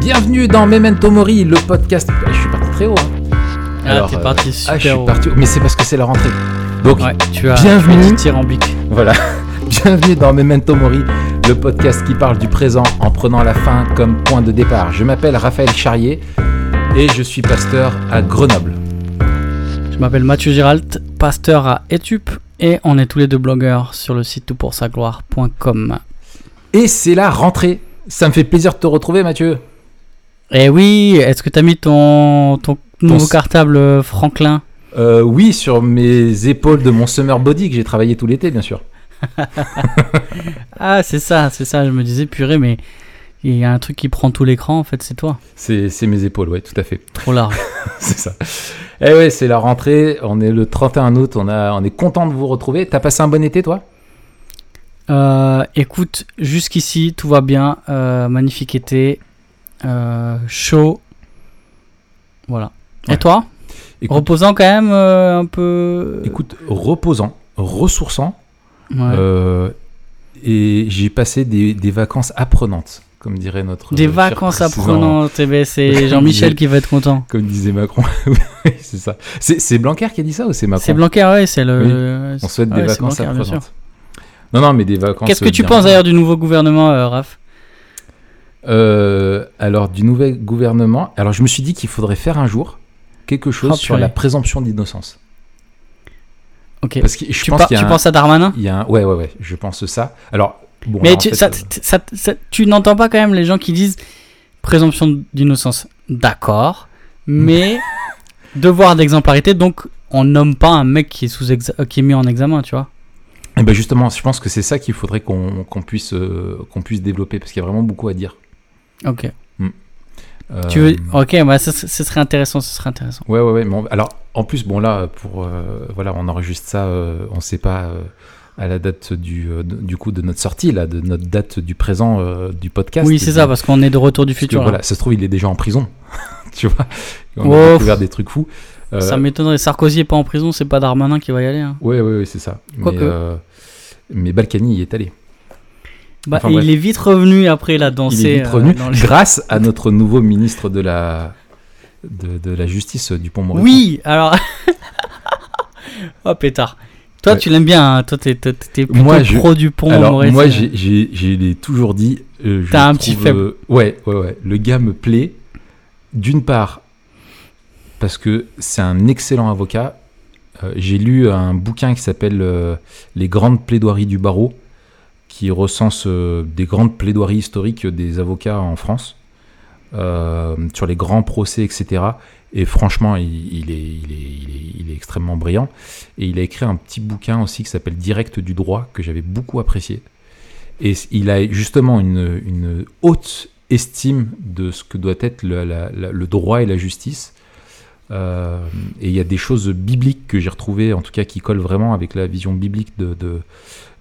Bienvenue dans Memento Mori, le podcast. Ah, Je suis parti très haut. hein. Ah, t'es parti ah, super je suis haut. parti. Mais c'est parce que c'est la rentrée. Donc, Ouais, tu as bienvenue. voilà. Bienvenue dans Memento Mori, le podcast qui parle du présent en prenant la fin comme point de départ. Je m'appelle Raphaël Charrier et je suis pasteur à Grenoble. Je m'appelle Mathieu Giralt, pasteur à Etup, et on est tous les deux blogueurs sur le site toutpoursagloire.com. Et c'est la rentrée. Ça me fait plaisir de te retrouver, Mathieu. Et oui, est-ce que t'as mis ton, ton nouveau cartable euh, Franklin? Euh, oui, sur mes épaules de mon summer body que j'ai travaillé tout l'été, bien sûr. Ah, c'est ça, c'est ça, je me disais, purée, mais il y a un truc qui prend tout l'écran, en fait, c'est toi. C'est c'est mes épaules, ouais, tout à fait. Trop large. c'est ça. Eh ouais, c'est la rentrée. On est le 31 août. On, a, on est content de vous retrouver. T'as passé un bon été, toi? Euh, écoute, jusqu'ici, tout va bien. euh, magnifique été. euh, chaud. Voilà. Ouais. Et toi? Écoute, Reposant quand même un peu. écoute, reposant, ressourçant. Ouais. et j'ai passé des, des vacances apprenantes, comme dirait notre. Des vacances apprenantes. eh ben, c'est Jean-Michel qui va être content. Comme disait Macron. Oui, c'est ça. C'est Blanquer qui a dit ça ou c'est Macron? C'est Blanquer, ouais, c'est le. On souhaite Ouais, des vacances Blanquer, apprenantes. Non, non, mais des vacances. Qu'est-ce que tu bien- penses d'ailleurs du nouveau gouvernement, euh, Raph? Euh, alors, du nouvel gouvernement. Alors, je me suis dit qu'il faudrait faire un jour quelque chose Oh, sur la présomption d'innocence. Ok. Parce que je Tu, pense par- qu'il y a tu un- penses à Darmanin? Il y a un- Ouais, ouais, ouais, je pense ça. Alors, bon. Mais en tu, fait, ça- euh, ça- ça- tu n'entends pas quand même les gens qui disent présomption d'innocence. D'accord, mais devoir d'exemplarité, donc on nomme pas un mec qui est, sous euh, qui est mis en examen, tu vois. Eh ben justement, je pense que c'est ça qu'il faudrait qu'on puisse, euh, qu'on puisse développer parce qu'il y a vraiment beaucoup à dire. Ok. Euh, Tu veux... Ok, bah, ce, ce serait intéressant, ce serait intéressant. Ouais, ouais, ouais. alors, en plus, bon, là, pour. euh, voilà, on enregistre ça, euh, on sait pas euh, à la date du, euh, du coup de notre sortie, là, de notre date du présent euh, du podcast. oui, c'est ça, parce qu'on est de retour du Parce futur. là. voilà, ça se trouve, il est déjà en prison. tu vois On Oh, a découvert des trucs fous. Euh, Ça m'étonnerait. Sarkozy est pas en prison, c'est pas Darmanin qui va y aller. hein. Ouais, ouais, ouais, c'est ça. Mais, Quoique. euh, mais Balkany y est allé. Bah, Enfin, il est vite revenu après, il a dansé. il est vite euh, revenu les- grâce à notre nouveau ministre de la, de, de la justice. Oui, alors. oh pétard. Toi, Ouais. tu l'aimes bien, hein. toi, t'es, t'es, plutôt Moi, je- pro du pont. Alors, Maurice. moi, j'ai, j'ai, j'ai l'ai toujours dit. euh, T'as un trouve, petit faible. ouais, ouais, ouais. Le gars me plaît. D'une part, parce que c'est un excellent avocat. Euh, j'ai lu un bouquin qui s'appelle euh, Les grandes plaidoiries du barreau, qui recense euh, des grandes plaidoiries historiques des avocats en France, sur les grands procès, etc. Et franchement, il, il est, il, est, il, est, extrêmement brillant. Et il a écrit un petit bouquin aussi qui s'appelle Direct du droit, que j'avais beaucoup apprécié. Et il a justement une, haute estime de ce que doit être le droit et la justice. Euh, et il y a des choses bibliques que j'ai retrouvées, en tout cas qui collent vraiment avec la vision biblique de, de,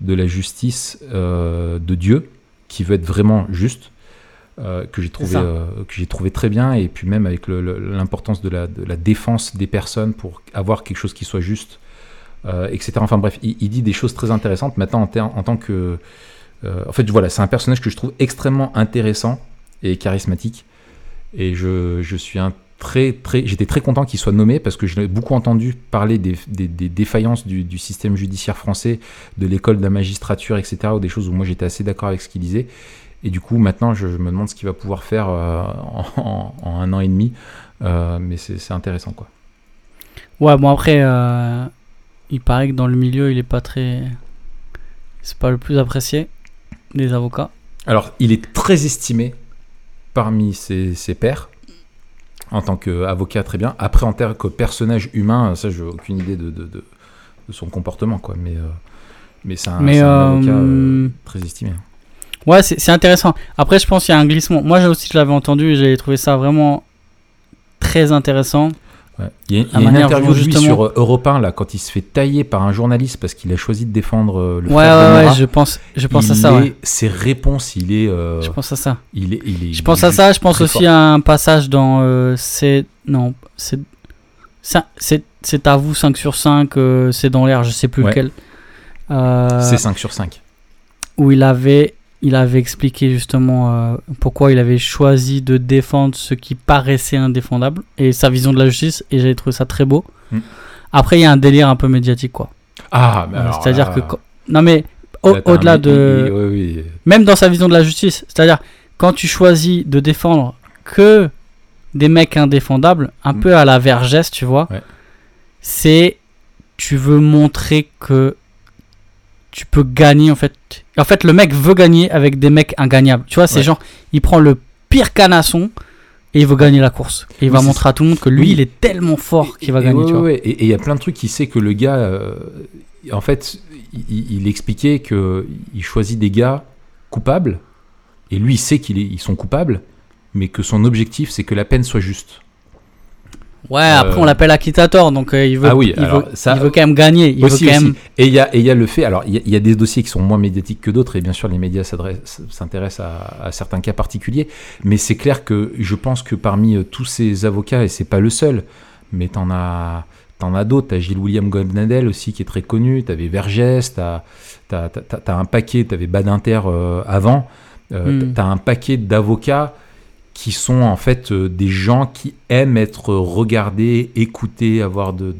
de la justice euh, de Dieu, qui veut être vraiment juste, euh, que j'ai trouvé, j'ai très bien, et puis même avec l'importance de la, de la défense des personnes pour avoir quelque chose qui soit juste, etc. Enfin bref, il, il dit des choses très intéressantes. Maintenant, en, tant que... en fait, voilà, c'est un personnage que je trouve extrêmement intéressant et charismatique. Et je, je suis un très, très, j'étais très content qu'il soit nommé parce que je l'ai beaucoup entendu parler des, des- des défaillances du, du système judiciaire français, de l'école de la magistrature, etc. Ou des choses où moi j'étais assez d'accord avec ce qu'il disait. Et du coup, maintenant, je, je me demande ce qu'il va pouvoir faire euh, en, en- en un an et demi. Euh, mais c'est intéressant, quoi. Ouais, bon, après, euh, il paraît que dans le milieu, il est pas très. C'est pas le plus apprécié des avocats. Alors, il est très estimé parmi ses, ses pairs en tant qu'avocat, très bien. Après, en tant que personnage humain, ça, j'ai aucune idée de, de, de- de son comportement, quoi. Mais, euh, mais c'est un, Mais, un euh, avocat euh, très estimé. Ouais, c'est intéressant. Après, je pense qu'il y a un glissement. Moi, aussi, je l'avais entendu et j'ai trouvé ça vraiment très intéressant. Ouais. Il y a, il y La a une interview de justement- sur euh, Europe 1, là, quand il se fait tailler par un journaliste parce qu'il a choisi de défendre euh, le Ouais, frère de ouais, Nora. ouais, je pense, je pense à ça, est-. Ses réponses, il est... euh, Je pense à ça. il est, il est- Je pense à ça, je pense aussi fort. à un passage dans euh, c'est non, c'est c'est c'est à vous 5 sur 5, euh, c'est dans l'air, je sais plus lequel. C'est 5 sur 5. où il avait il avait expliqué justement euh, pourquoi il avait choisi de défendre ce qui paraissait indéfendable et sa vision de la justice, et j'avais trouvé ça très beau. Mm. Après, il y a un délire un peu médiatique, quoi. Ah, mais Euh, alors C'est-à-dire là, que. quand- Non, mais au-delà de. il- oui, oui. Même dans sa vision de la justice, c'est-à-dire quand tu choisis de défendre que des mecs indéfendables, un Mm. peu à la vergesse, tu vois, Ouais. c'est. Tu veux montrer que tu peux gagner en fait. En fait, le mec veut gagner avec des mecs ingagnables. Tu vois, c'est Ouais. genre, il prend le pire canasson et il veut gagner la course. Et il Oui, va montrer à tout le monde que lui, Oui. il est tellement fort qu'il va Et- gagner. ouais, tu vois. Et il y a plein de trucs qui sait que le gars, euh, en fait, il, il expliquait que il choisit des gars coupables, et lui, il sait qu'ils ils sont coupables, mais que son objectif, c'est que la peine soit juste. Ouais, après, Euh, on l'appelle acquitator, donc euh, il, veut, Ah oui, il, veut, ça- il veut quand même gagner. Il aussi, veut quand même. Et il y a, y a le fait, alors il y, a- il y a des dossiers qui sont moins médiatiques que d'autres, et bien sûr les médias s'intéressent à, à certains cas particuliers, mais c'est clair que je pense que parmi euh, tous ces avocats, et c'est pas le seul, mais t'en as, t'en as d'autres, t'as Gilles William Goldnadel aussi qui est très connu, t'avais Vergès, t'as, t'as- t'as un paquet, t'avais Badinter euh, avant, euh, Hmm. t'as un paquet d'avocats qui sont en fait euh, des gens qui aiment être regardés, écoutés, avoir de,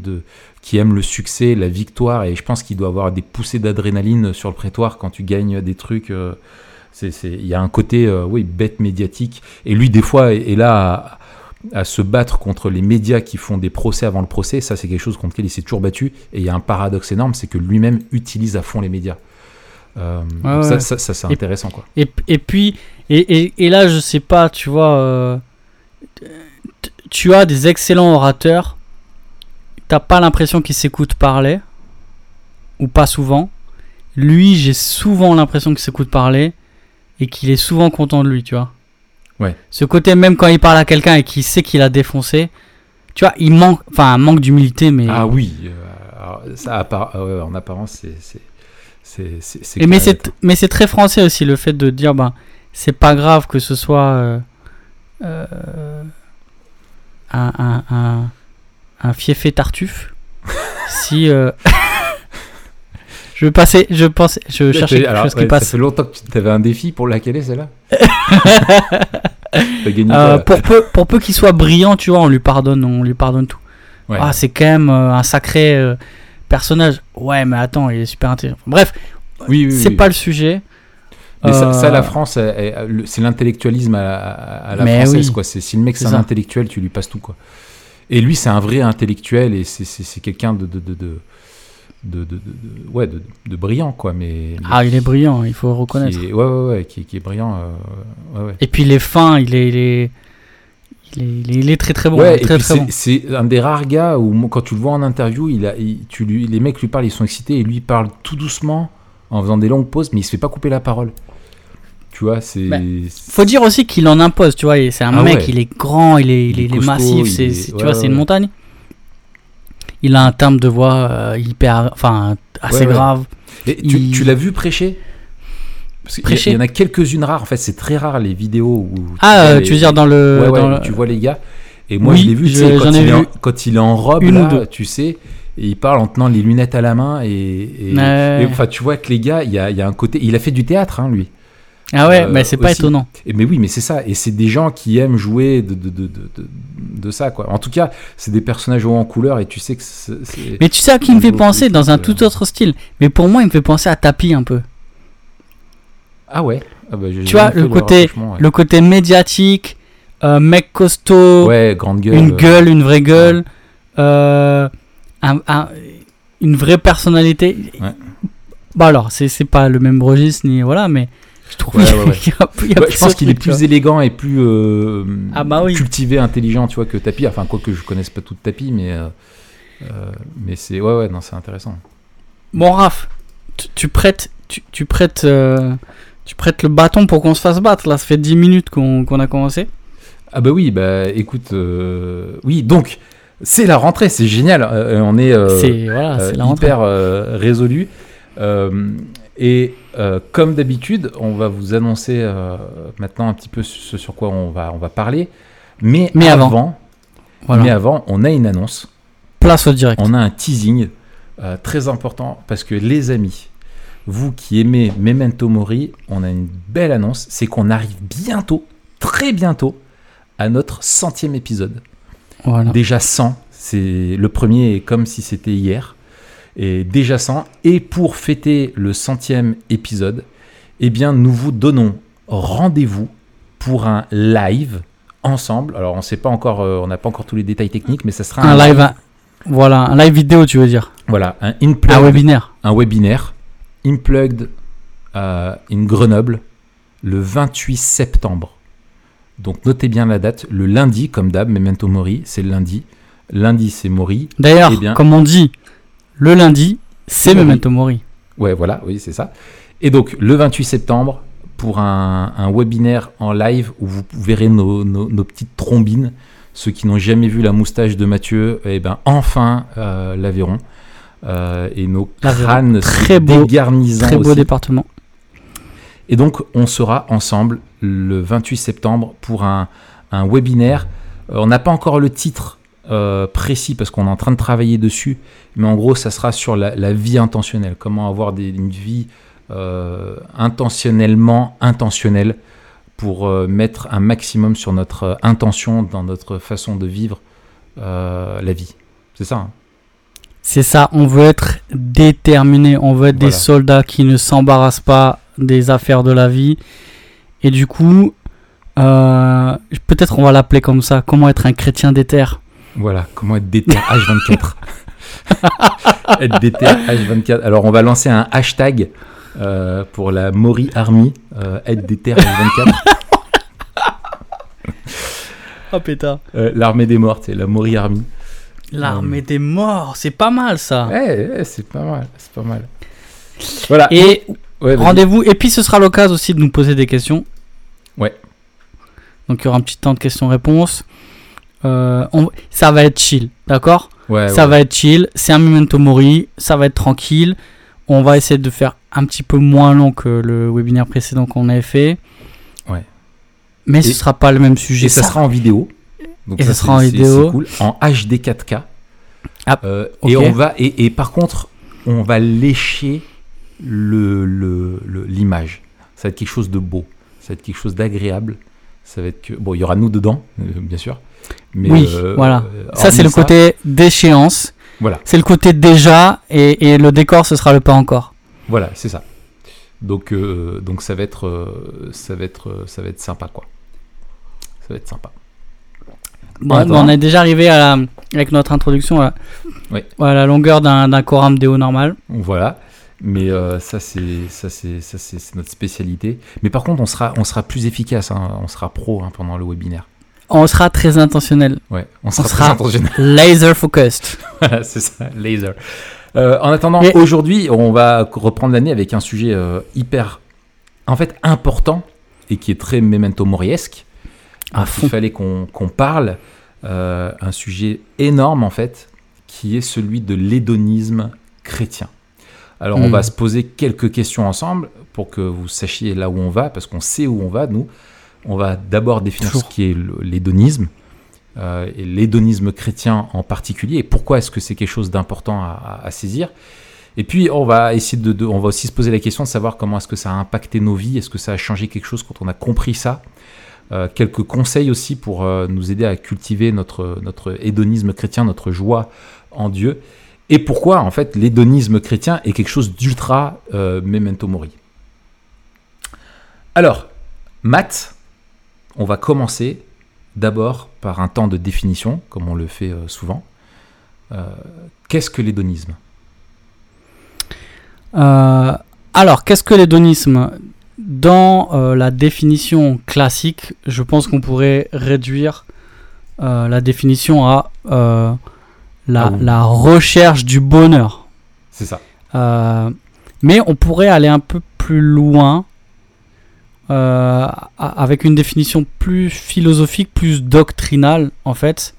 qui aiment le succès, la victoire, et je pense qu'il doit avoir des poussées d'adrénaline sur le prétoire quand tu gagnes des trucs. euh, Il y a un côté, euh, oui, bête médiatique. Et lui, des fois, est, est là à, à se battre contre les médias qui font des procès avant le procès. Ça, c'est quelque chose contre lequel il s'est toujours battu. Et il y a un paradoxe énorme, c'est que lui-même utilise à fond les médias. Euh, Ouais, donc ouais. Ça, ça, c'est intéressant, quoi. Et, et puis, et, et, et là, je sais pas, tu vois, euh, tu as des excellents orateurs, t'as pas l'impression qu'ils s'écoutent parler, ou pas souvent. Lui, j'ai souvent l'impression qu'il s'écoute parler, et qu'il est souvent content de lui, tu vois. Ouais. Ce côté, même quand il parle à quelqu'un et qu'il sait qu'il a défoncé, tu vois, il manque, enfin, un manque d'humilité, mais. Ah oui, euh, ça ah en apparence, c'est. C'est- c'est- c'est- c'est Et mais c'est mais c'est très français aussi le fait de dire ben c'est pas grave que ce soit euh, euh, un, un, un, un fiefé tartuffe si euh, je passais je pensais je cherchais quelque Alors, chose qui passe. Ça fait longtemps que tu avais un défi pour laquelle est celle-là T'as gagné Euh, pour peu pour peu qu'il soit brillant tu vois on lui pardonne on lui pardonne tout. Ouais. ah c'est quand même euh, un sacré euh, personnage ouais mais attends il est super intelligent bref oui, oui, c'est oui. pas le sujet Mais ça, Euh, ça, la France, elle- le- c'est l'intellectualisme à, la- à la Mais française. oui. quoi. Si le mec C'est un ça. intellectuel, tu lui passes tout quoi. Et lui, c'est un vrai intellectuel et c'est- quelqu'un de de, de, de, de, ouais, de, brillant quoi. Mais, ah il est brillant il faut reconnaître qui est, ouais, ouais, ouais, qui, qui est brillant. euh, ouais, ouais. Et puis il est fin, il est, il est, il est, il très très bon. ouais, est très très c'est bon. c'est un des rares gars où quand tu le vois en interview, il a, il- tu lui, les mecs lui parlent, ils sont excités et lui il parle tout doucement en faisant des longues pauses, mais il se fait pas couper la parole. Tu vois, c'est. Bah, Faut dire aussi qu'il en impose, tu vois. C'est un Ah mec, ouais. il est grand, il est, il costaud, massif, tu vois, c'est une montagne. Il a un timbre de voix euh, hyper, enfin, assez grave. Et tu, il- tu l'as vu prêcher? Parce qu'il y en a quelques-unes rares. En fait, c'est très rare les vidéos où. Ah, euh, les- tu veux dire dans le, Ouais, ouais, dans où le- tu vois les gars. Et moi, Oui, je l'ai vu, tu je- sais, quand, il est en- quand il est en robe, Une ou là, deux. tu sais, et il parle en tenant les lunettes à la main. Et, et- Ouais. et, enfin, tu vois que les gars, il y a, il y a un côté. Il a fait du théâtre, hein, lui. Ah ouais, euh, mais c'est pas aussi. étonnant. Et, mais oui, mais c'est ça. Et c'est des gens qui aiment jouer de, de, de, de, ça, quoi. En tout cas, c'est des personnages en couleur et tu sais que c'est. Mais tu sais à qui il me fait penser dans un tout autre style. Mais pour moi, il me fait penser à Tapi un peu. Ah ouais Ah bah, Tu vois, le côté- ouais. Le côté médiatique, euh, mec costaud, Ouais, grande gueule. une gueule, une vraie gueule, euh, un- un- une vraie personnalité. Bah alors, c'est pas le même registre ni voilà, mais je trouve Ouais, y a- y a plus je pense qu'il est plus élégant et plus euh, Ah bah oui. cultivé, intelligent, tu vois, que Tapi. Enfin, quoi que je connaisse pas tout Tapi, mais euh, mais c'est ouais, ouais, non, c'est intéressant. Bon Raph, tu, tu prêtes, tu, tu prêtes, euh, tu prêtes le bâton pour qu'on se fasse battre. Là, ça fait 10 minutes qu'on a commencé. Ah bah oui, bah écoute, euh, oui, donc c'est la rentrée, c'est génial. euh, on est, euh, voilà, la rentrée. hyper résolu. Et comme d'habitude, on va vous annoncer maintenant un petit peu ce sur quoi on va, on va parler. Mais, Mais avant. avant, Voilà. mais avant, on a une annonce. Place au direct. On a un teasing très important parce que les amis, vous qui aimez Memento Mori, on a une belle annonce, c'est qu'on arrive bientôt, très bientôt, à notre centième épisode. Voilà. Déjà 100, c'est le premier est comme si c'était hier. Et déjà 100. Et pour fêter le centième épisode, eh bien, nous vous donnons rendez-vous pour un live ensemble. Alors, on sait pas encore, euh, on n'a pas encore tous les détails techniques, mais ça sera Un live, voilà, un live vidéo, tu veux dire Voilà, un Unplugged, Un webinaire. un webinaire Unplugged euh, in Grenoble le 28 septembre. Donc, notez bien la date. Le lundi, comme d'hab, Memento Mori, c'est le lundi. Lundi, c'est Mori. D'ailleurs, Eh bien- comme on dit, le lundi, c'est. Memento Mori. Ouais, voilà, oui, c'est ça. Et donc, le 28 septembre, pour un, un webinaire en live où vous verrez nos, nos- nos petites trombines. Ceux qui n'ont jamais vu la moustache de Mathieu, eh ben, enfin euh, la verront. Euh, et nos crânes Très beau, Très beau aussi. département. Et donc, on sera ensemble le 28 septembre pour un, un webinaire. Euh, on n'a pas encore le titre euh, précis parce qu'on est en train de travailler dessus, mais en gros, ça sera sur la, la vie intentionnelle. Comment avoir des- une vie euh, intentionnellement intentionnelle pour euh, mettre un maximum sur notre intention dans notre façon de vivre la vie. C'est ça. hein? C'est ça, on veut être déterminé, on veut être des soldats qui ne s'embarrassent pas des affaires de la vie. Et du coup, euh, peut-être on va l'appeler comme ça, comment être un chrétien déter. Voilà, comment être déter H24. être déter H24. Alors, on va lancer un hashtag euh, pour la Mori Army, euh, être déter H24. Oh pétard. L'armée des morts, c'est la Mori Army. L'armée des morts, c'est pas mal ça. Ouais, ouais, c'est pas mal, c'est pas mal. Voilà. Et Ouais, rendez-vous, et puis ce sera l'occasion aussi de nous poser des questions. Ouais. Donc il y aura un petit temps de questions-réponses. Euh, on- Ça va être chill, d'accord? Ouais, Ça ouais. va être chill, c'est un memento mori, ça va être tranquille. On va essayer de faire un petit peu moins long que le webinaire précédent qu'on avait fait. Ouais. Mais ce Et- sera pas le même sujet. Et ça sera en vidéo. Donc Et ça sera en vidéo. Cool. En HD 4K. Ah, Euh. Et on va et, et par contre, on va lécher le le- le- l'image. ça va être quelque chose de beau. Ça va être quelque chose d'agréable. Ça va être que bon, il y aura nous dedans, euh, bien sûr. Mais Oui, euh, voilà. Ça, c'est le côté d'échéance. Voilà, C'est le côté déjà. Et, et le décor, ce sera le pas encore. voilà, c'est ça. Donc donc ça va être ça va être ça va être sympa quoi. Ça va être sympa. Bon, on est déjà arrivé à la- avec notre introduction à, Oui. à la longueur d'un Coram Deo normal. Voilà. Mais euh, ça, c'est ça, c'est ça, c'est c'est notre spécialité. Mais par contre, on sera, on sera plus efficace. hein. On sera pro hein, pendant le webinaire. On sera très intentionnel. Ouais, on sera, sera- très intentionnel. Laser focused. Voilà, c'est ça, laser. Euh, en attendant, Et- aujourd'hui, on va reprendre l'année avec un sujet euh, hyper, en fait, important et qui est très memento moriesque. À dont fond. Il fallait qu'on parle. Euh, un sujet énorme, en fait, qui est celui de l'hédonisme chrétien. Alors, on Hmm. va se poser quelques questions ensemble pour que vous sachiez là où on va, parce qu'on sait où on va, nous. On va d'abord définir Toujours. ce qui est l'hédonisme, euh, et l'hédonisme chrétien en particulier, et pourquoi est-ce que c'est quelque chose d'important à, à- à saisir. Et puis, on va essayer de, de- on va aussi se poser la question de savoir comment est-ce que ça a impacté nos vies, est-ce que ça a changé quelque chose quand on a compris ça. Euh, quelques conseils aussi pour euh, nous aider à cultiver notre, notre hédonisme chrétien, notre joie en Dieu. Et pourquoi, en fait, l'hédonisme chrétien est quelque chose d'ultra euh, memento mori? Alors, Matt, on va commencer d'abord par un temps de définition, comme on le fait souvent. Qu'est-ce que l'hédonisme? Alors, qu'est-ce que l'hédonisme? Dans euh, la définition classique, je pense qu'on pourrait réduire euh, la définition à euh, la, Ah oui. la recherche du bonheur. C'est ça. Mais on pourrait aller un peu plus loin avec une définition plus philosophique, plus doctrinale en fait,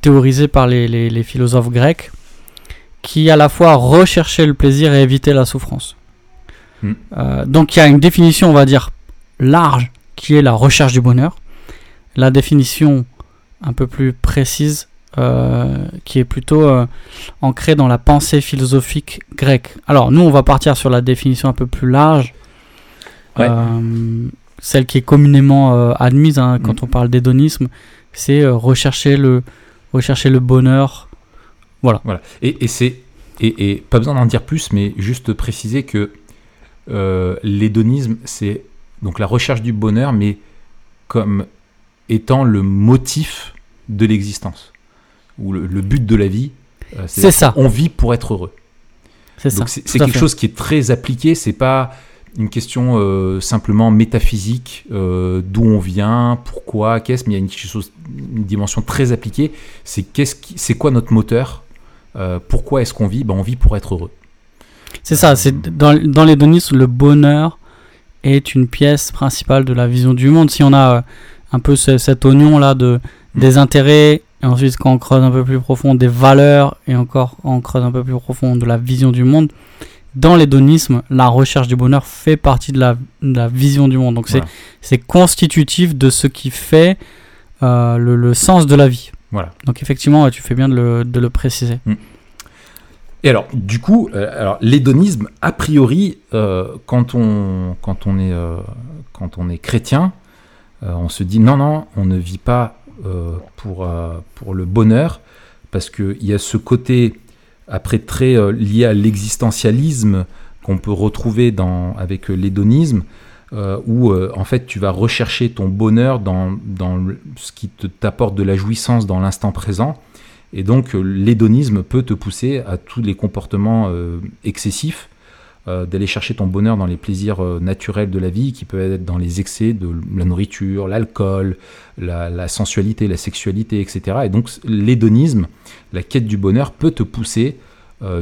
théorisée par les, les- les philosophes grecs, qui à la fois recherchaient le plaisir et évitaient la souffrance. Hmm. Euh, donc il y a une définition, on va dire, large, qui est la recherche du bonheur. La définition un peu plus précise euh, qui est plutôt euh, ancré dans la pensée philosophique grecque. Alors nous, on va partir sur la définition un peu plus large, Ouais. Celle qui est communément admise hein, quand Mm. on parle d'hédonisme, c'est rechercher le rechercher le bonheur. Voilà. Et, et c'est et, et pas besoin d'en dire plus, mais juste préciser que euh, l'hédonisme, c'est donc la recherche du bonheur, mais comme étant le motif de l'existence ou le, le but de la vie. euh, C'est ça. On vit pour être heureux. C'est ça. C'est quelque fait. chose qui est très appliqué. C'est pas une question euh, simplement métaphysique, euh, d'où on vient, pourquoi, qu'est-ce, mais il y a une, chose, une dimension très appliquée. C'est qu'est-ce c'est quoi notre moteur Euh, Pourquoi est-ce qu'on vit? Ben, On vit pour être heureux. C'est ça, c'est dans, dans l'hédonisme, le bonheur est une pièce principale de la vision du monde. Si on a euh, un peu ce- cet oignon là de Mm. des intérêts, et ensuite quand on creuse un peu plus profond des valeurs, et encore on creuse un peu plus profond de la vision du monde, dans l'hédonisme, la recherche du bonheur fait partie de la, de la vision du monde. Donc c'est Voilà. c'est constitutif de ce qui fait euh, le, le sens de la vie. Voilà. Donc effectivement, tu fais bien de le, de le préciser. Et alors, du coup, euh, alors l'hédonisme, a priori, euh, quand, on, quand, on est, euh, quand on est chrétien, on se dit non, non, on ne vit pas pour, pour le bonheur, parce qu'il y a ce côté, après, très lié à l'existentialisme qu'on peut retrouver dans, avec l'hédonisme, où en fait tu vas rechercher ton bonheur dans, dans ce qui te- t'apporte de la jouissance dans l'instant présent. Et donc, euh, l'hédonisme peut te pousser à tous les comportements euh, excessifs, euh, d'aller chercher ton bonheur dans les plaisirs naturels de la vie, qui peuvent être dans les excès de la nourriture, l'alcool, la, sensualité, la sexualité, etc. Et donc, l'hédonisme, la quête du bonheur, peut te pousser,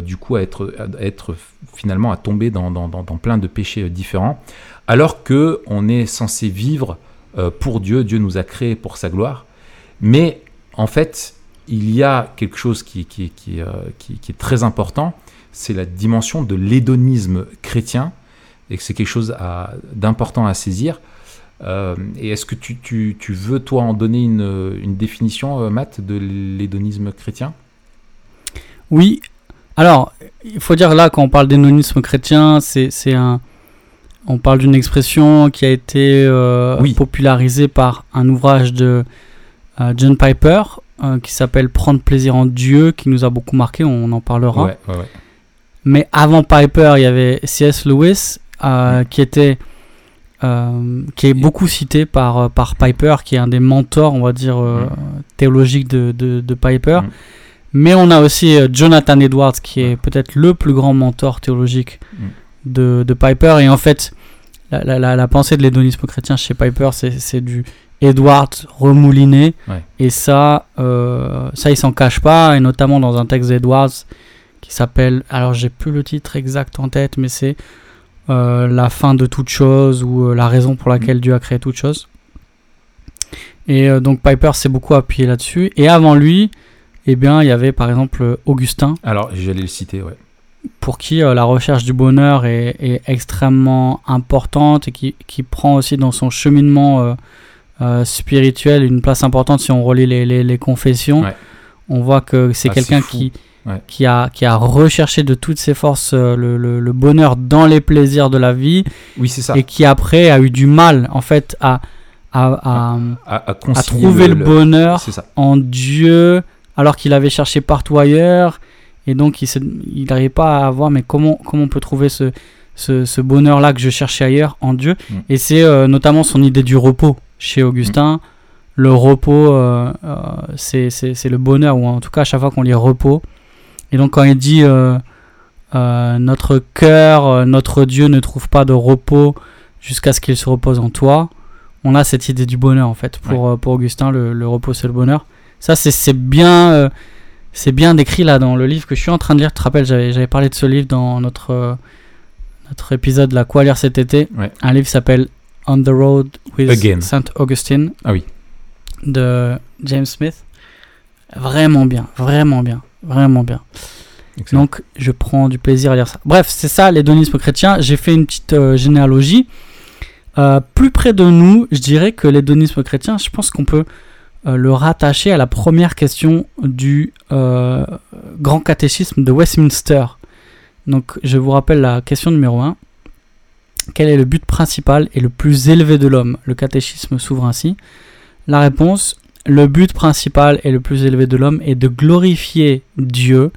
du coup, à être, finalement à tomber dans, plein de péchés différents, alors que on est censé vivre pour Dieu. Dieu nous a créés pour sa gloire, mais en fait, il y a quelque chose qui, qui- qui, euh, qui- est très important, c'est la dimension de l'hédonisme chrétien, et que c'est quelque chose d'important à saisir. Euh, et est-ce que tu, tu- tu veux, toi, en donner une, une définition, euh, Matt, de l'hédonisme chrétien? Oui. Alors, il faut dire là, quand on parle d'hédonisme chrétien, c'est c'est un. On parle d'une expression qui a été euh, Oui. popularisée par un ouvrage de euh, John Piper euh, qui s'appelle Prendre plaisir en Dieu, qui nous a beaucoup marqué, on en parlera. Ouais, ouais, ouais. Mais avant Piper, il y avait C.S. Lewis euh, qui était euh, qui est beaucoup cité par par Piper, qui est un des mentors, on va dire théologiques de, de, de Piper. Mais on a aussi Jonathan Edwards, qui est peut-être le plus grand mentor théologique de, de Piper. Et en fait, la, la, la, la pensée de l'hédonisme chrétien chez Piper, c'est du Edwards remouliné. Ouais. Et ça, euh, ça, il s'en cache pas, et notamment dans un texte d'Edwards qui s'appelle, alors j'ai plus le titre exact en tête, mais c'est euh, la fin de toute chose ou euh, la raison pour laquelle Dieu a créé toute chose. Et euh, donc Piper s'est beaucoup appuyé là-dessus. Et avant lui, eh bien, il y avait par exemple Augustin, Alors, j'allais le citer, ouais. pour qui la recherche du bonheur est, est extrêmement importante et qui, qui prend aussi dans son cheminement euh, spirituel une place importante si on relit les, les, les confessions. Ouais. On voit que c'est Ah, quelqu'un qui, Ouais. qui, a, qui a recherché de toutes ses forces euh, le, le- le bonheur dans les plaisirs de la vie Oui, c'est ça. et qui après a eu du mal en fait à, à, à, À, trouver le, bonheur en Dieu alors qu'il avait cherché partout ailleurs et donc il n'arrivait pas à voir mais comment comment on peut trouver ce ce, ce bonheur là que je cherchais ailleurs en Dieu Mm. et c'est euh, notamment son idée du repos chez Augustin le repos euh, euh, c'est le bonheur ou en tout cas à chaque fois qu'on lit repos. Et donc quand il dit euh, notre cœur notre Dieu ne trouve pas de repos jusqu'à ce qu'il se repose en toi on a cette idée du bonheur en fait. Pour, pour Augustin le, le repos c'est le bonheur. Ça c'est c'est bien c'est bien décrit là dans le livre que je suis en train de lire. Tu te rappelles j'avais parlé de ce livre dans notre euh, notre épisode la quoi lire cet été. Ouais. un livre s'appelle On the Road with Again. Saint Augustine Ah oui. de James Smith vraiment bien vraiment bien vraiment bien Excellent. donc, je prends du plaisir à lire ça. Bref, c'est ça l'hédonisme chrétien. J'ai fait une petite euh, généalogie. Euh, plus près de nous, je dirais que l'hédonisme chrétien, je pense qu'on peut euh, le rattacher à la première question du Grand Catéchisme de Westminster. Donc je vous rappelle la question numéro 1. Quel est le but principal et le plus élevé de l'homme? Le catéchisme s'ouvre ainsi. La réponse, le but principal et le plus élevé de l'homme est de glorifier Dieu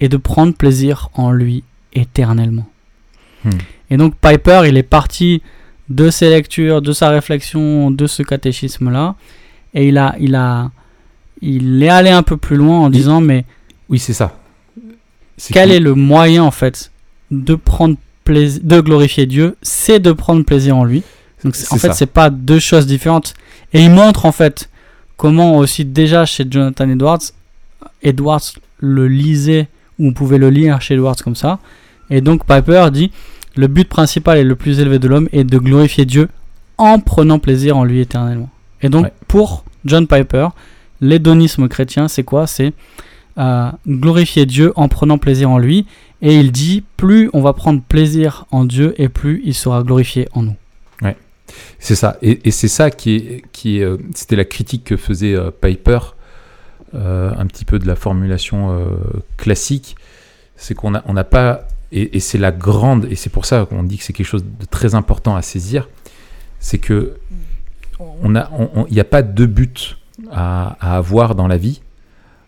et de prendre plaisir en lui éternellement. Hmm. Et donc Piper, il est parti de ses lectures, de sa réflexion, de ce catéchisme-là, et il a, il a, il est allé un peu plus loin en disant, mais Oui, c'est ça. Quel est le moyen en fait de prendre plaisir, de glorifier Dieu, c'est de prendre plaisir en lui. Donc en fait, c'est pas deux choses différentes. Et il montre en fait comment aussi déjà chez Jonathan Edwards, Edwards le lisait ou on pouvait le lire chez Edwards comme ça. Et donc Piper dit le but principal et le plus élevé de l'homme est de glorifier Dieu en prenant plaisir en lui éternellement. Et donc Ouais. pour John Piper, l'hédonisme chrétien, c'est quoi? C'est euh, glorifier Dieu en prenant plaisir en lui. Et il dit plus on va prendre plaisir en Dieu et plus il sera glorifié en nous. C'est ça. Et, c'est ça qui est. Qui euh, C'était la critique que faisait euh, Piper, euh, un petit peu de la formulation classique. C'est qu'on n'a on n'a pas. Et, c'est la grande. Et c'est pour ça qu'on dit que c'est quelque chose de très important à saisir. C'est que. N'y a, on- on- a pas deux buts à, à avoir dans la vie.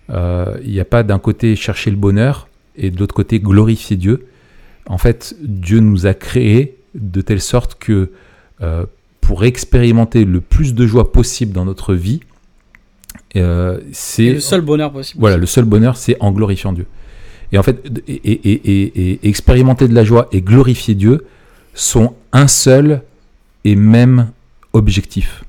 Il n'y a pas d'un côté chercher le bonheur et de l'autre côté glorifier Dieu. En fait, Dieu nous a créés de telle sorte que euh, pour expérimenter le plus de joie possible dans notre vie, euh, C'est le seul bonheur possible. voilà le seul bonheur, c'est en glorifiant Dieu. Et en fait, et- et- et expérimenter de la joie et glorifier Dieu sont un seul et même objectif.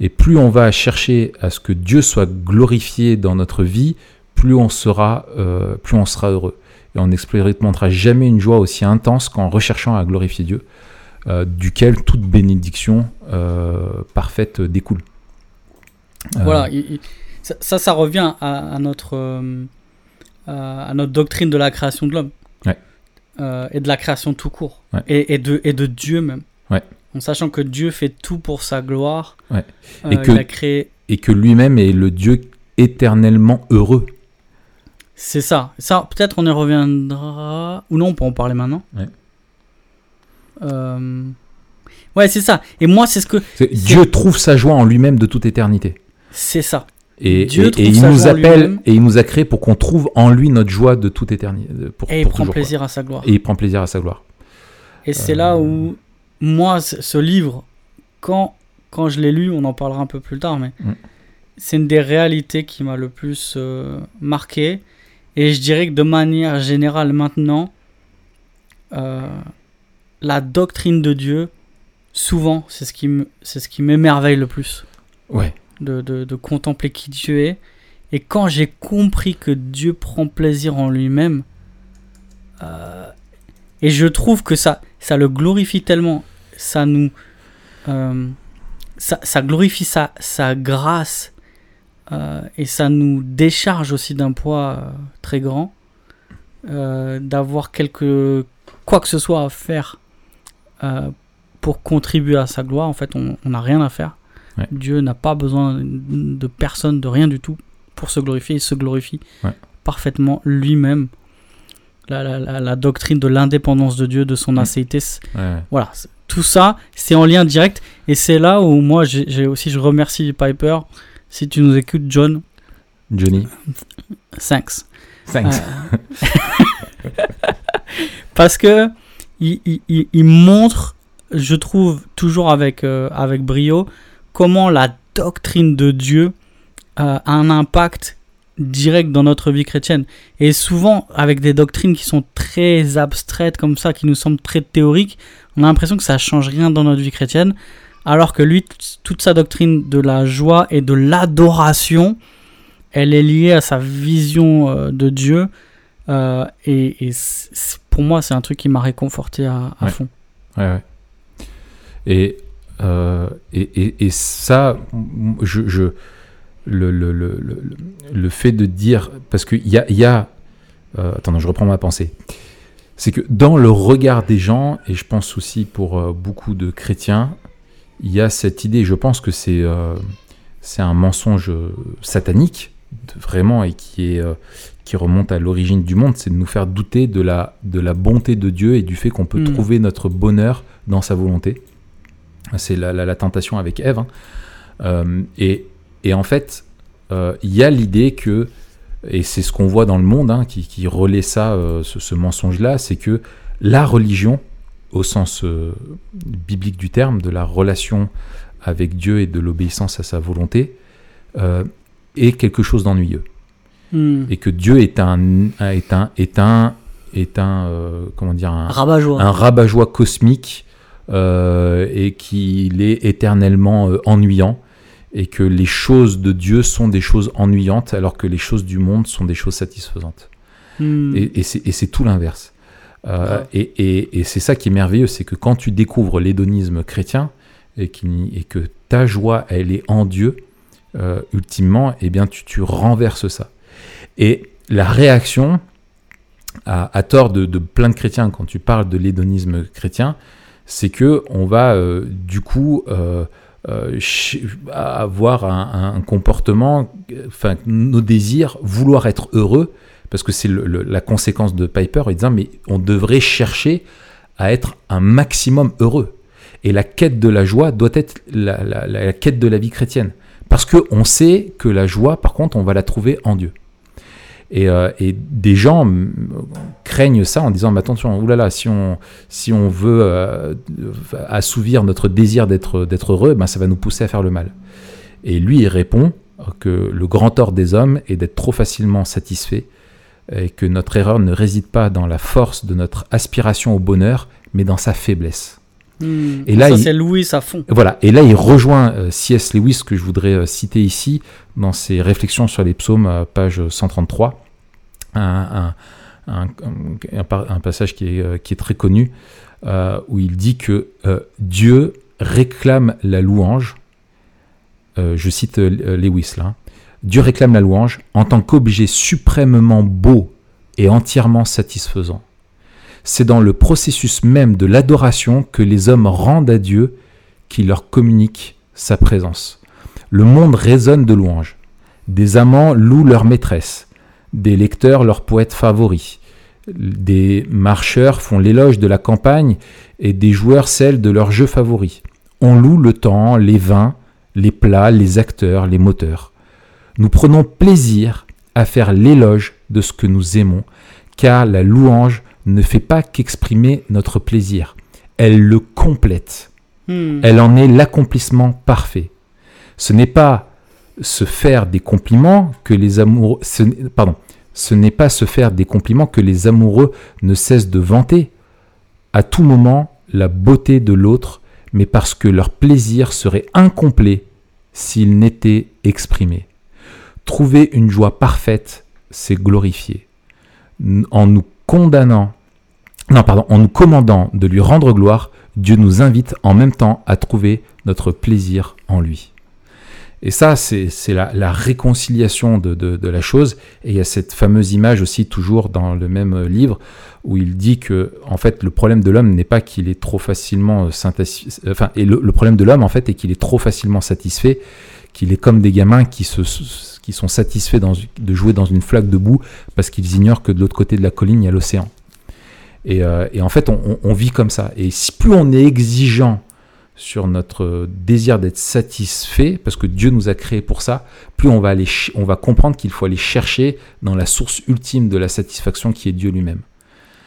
Et plus on va chercher à ce que Dieu soit glorifié dans notre vie, plus on sera, euh, plus on sera heureux. Et on n'expérimentera jamais une joie aussi intense qu'en recherchant à glorifier Dieu, euh, duquel toute bénédiction euh, parfaite découle. Voilà, il- il- ça, ça, ça revient à, à notre, à notre doctrine de la création de l'homme. Ouais. Et de la création tout court. Ouais. Et, et de, et de Dieu même. Ouais. En sachant que Dieu fait tout pour sa gloire. Ouais. Euh, Et que- Il a créé. et que lui-même est le Dieu éternellement heureux. C'est ça. Ça, peut-être on y reviendra. Ou non, on peut en parler maintenant. Ouais. Euh, Ouais, c'est ça. Et moi, c'est ce que. Dieu trouve sa joie en lui-même de toute éternité. C'est ça. Et, Dieu et- et trouve il nous appelle et il nous a créé pour qu'on trouve en lui notre joie de toute éternité. Pour, Et il pour prend toujours, quoi. plaisir à sa gloire. Et il prend plaisir à sa gloire. Et c'est Euh, là où, moi, ce ce livre, quand, quand je l'ai lu, on en parlera un peu plus tard, mais Mm. c'est une des réalités qui m'a le plus euh, marqué. Et je dirais que de manière générale, maintenant, euh, la doctrine de Dieu, souvent, c'est ce qui me- c'est ce qui m'émerveille le plus. Ouais. De, de- de contempler qui Dieu est. Et quand j'ai compris que Dieu prend plaisir en lui-même, euh, et je trouve que ça, ça le glorifie tellement, ça nous, euh, ça, ça glorifie sa, sa grâce et ça nous décharge aussi d'un poids euh, très grand, euh, d'avoir quelque quoi que ce soit à faire euh, pour contribuer à sa gloire. En fait, on n'a rien à faire. Ouais. Dieu n'a pas besoin de personne, de rien du tout pour se glorifier. Il se glorifie Ouais. parfaitement lui-même. La, la- la- la doctrine de l'indépendance de Dieu, de son acéité, Ouais. voilà, tout ça, c'est en lien direct. Et c'est là où moi, j'ai aussi, je remercie Piper. Si tu nous écoutes, John, Johnny. thanks. Thanks. Euh, Parce que il, il- il- il montre, je trouve, toujours avec, euh, avec brio, comment la doctrine de Dieu euh, a un impact direct dans notre vie chrétienne. Et souvent, avec des doctrines qui sont très abstraites comme ça, qui nous semblent très théoriques, on a l'impression que ça change rien dans notre vie chrétienne. Alors que lui, toute sa doctrine de la joie et de l'adoration, elle est liée à sa vision euh, de Dieu. Euh, et pour moi, c'est un truc qui m'a réconforté à, à Ouais. fond. Ouais, ouais. Et, euh, et, et, et ça, je, je, le, le, le, le, le fait de dire. Parce qu'il y a. Y a euh, attends, je reprends ma pensée. C'est que dans le regard des gens, et je pense aussi pour beaucoup de chrétiens, il y a cette idée, je pense que c'est. euh, un mensonge euh, satanique, de- vraiment, et qui, est, euh, qui remonte à l'origine du monde, c'est de nous faire douter de la, de la bonté de Dieu et du fait qu'on peut Mm. trouver notre bonheur dans sa volonté. C'est la, la- la tentation avec Ève. hein. Euh, et, et en fait, il y a l'idée que, et c'est ce qu'on voit dans le monde, hein, qui, qui relaie ça, ce, ce mensonge-là, c'est que la religion, au sens euh, biblique du terme, de la relation avec Dieu et de l'obéissance à sa volonté, euh, est quelque chose d'ennuyeux. Hmm. Et que Dieu est un, est un, est un, est un, euh, comment dire, un, Rabat-joie. un rabat-joie cosmique et qu'il est éternellement ennuyant et que les choses de Dieu sont des choses ennuyantes alors que les choses du monde sont des choses satisfaisantes. Hmm. Et c'est tout l'inverse. Euh, Ah. et et- et c'est ça qui est merveilleux, c'est que quand tu découvres l'hédonisme chrétien et, que ta joie, elle est en Dieu, euh, ultimement, eh bien, tu, tu renverses ça. Et la réaction, à, à tort de, de plein de chrétiens, quand tu parles de l'hédonisme chrétien, c'est que on va euh, du coup avoir un, un comportement, enfin nos désirs, vouloir être heureux, parce que c'est la conséquence de Piper, en disant mais on devrait chercher à être un maximum heureux. Et la quête de la joie doit être la, quête de la vie chrétienne. Parce qu'on sait que la joie, par contre, on va la trouver en Dieu. Et, euh, des gens craignent ça en disant, mais attention, oulala, si on, si on veut euh, assouvir notre désir d'être d'être heureux, ben ça va nous pousser à faire le mal. Et lui, il répond que le grand tort des hommes est d'être trop facilement satisfait et que notre erreur ne réside pas dans la force de notre aspiration au bonheur, mais dans sa faiblesse. Hmm. Et là, ça, il- c'est Louis à fond. Voilà, et là il rejoint euh, C.S. Lewis que je voudrais euh, citer ici dans ses réflexions sur les psaumes, à page 133, un, un- un- un par- un passage qui est, euh, qui est très connu, euh, où il dit que euh, Dieu réclame la louange, euh, je cite euh, Lewis là, hein. Dieu réclame la louange en tant qu'objet suprêmement beau et entièrement satisfaisant. C'est dans le processus même de l'adoration que les hommes rendent à Dieu qui leur communique sa présence. Le monde résonne de louanges. Des amants louent leur maîtresse, des lecteurs leurs poètes favoris, des marcheurs font l'éloge de la campagne et des joueurs celle de leurs jeux favoris. On loue le temps, les vins, les plats, les acteurs, les moteurs. Nous prenons plaisir à faire l'éloge de ce que nous aimons, car la louange ne fait pas qu'exprimer notre plaisir, elle le complète. Hmm. Elle en est l'accomplissement parfait. Ce n'est pas se faire des compliments que les amoureux. Ce pardon. Ce n'est pas se faire des compliments que les amoureux ne cessent de vanter à tout moment la beauté de l'autre, mais parce que leur plaisir serait incomplet s'il n'était exprimé. Trouver une joie parfaite, c'est glorifier. En nous commandant de lui rendre gloire, Dieu nous invite en même temps à trouver notre plaisir en lui. Et ça, c'est la, réconciliation de, la chose. Et il y a cette fameuse image aussi, toujours dans le même livre, où il dit que, en fait, le problème de l'homme n'est pas qu'il est trop facilement euh, le, le problème de l'homme, en fait, est qu'il est trop facilement satisfait, qu'il est comme des gamins qui, se, qui sont satisfaits dans- de jouer dans une flaque de boue parce qu'ils ignorent que de l'autre côté de la colline, il y a l'océan. Et, euh, et en fait, on, on- on vit comme ça. Et si plus on est exigeant sur notre désir d'être satisfait, parce que Dieu nous a créés pour ça, plus on va, aller ch- on va comprendre qu'il faut aller chercher dans la source ultime de la satisfaction qui est Dieu lui-même.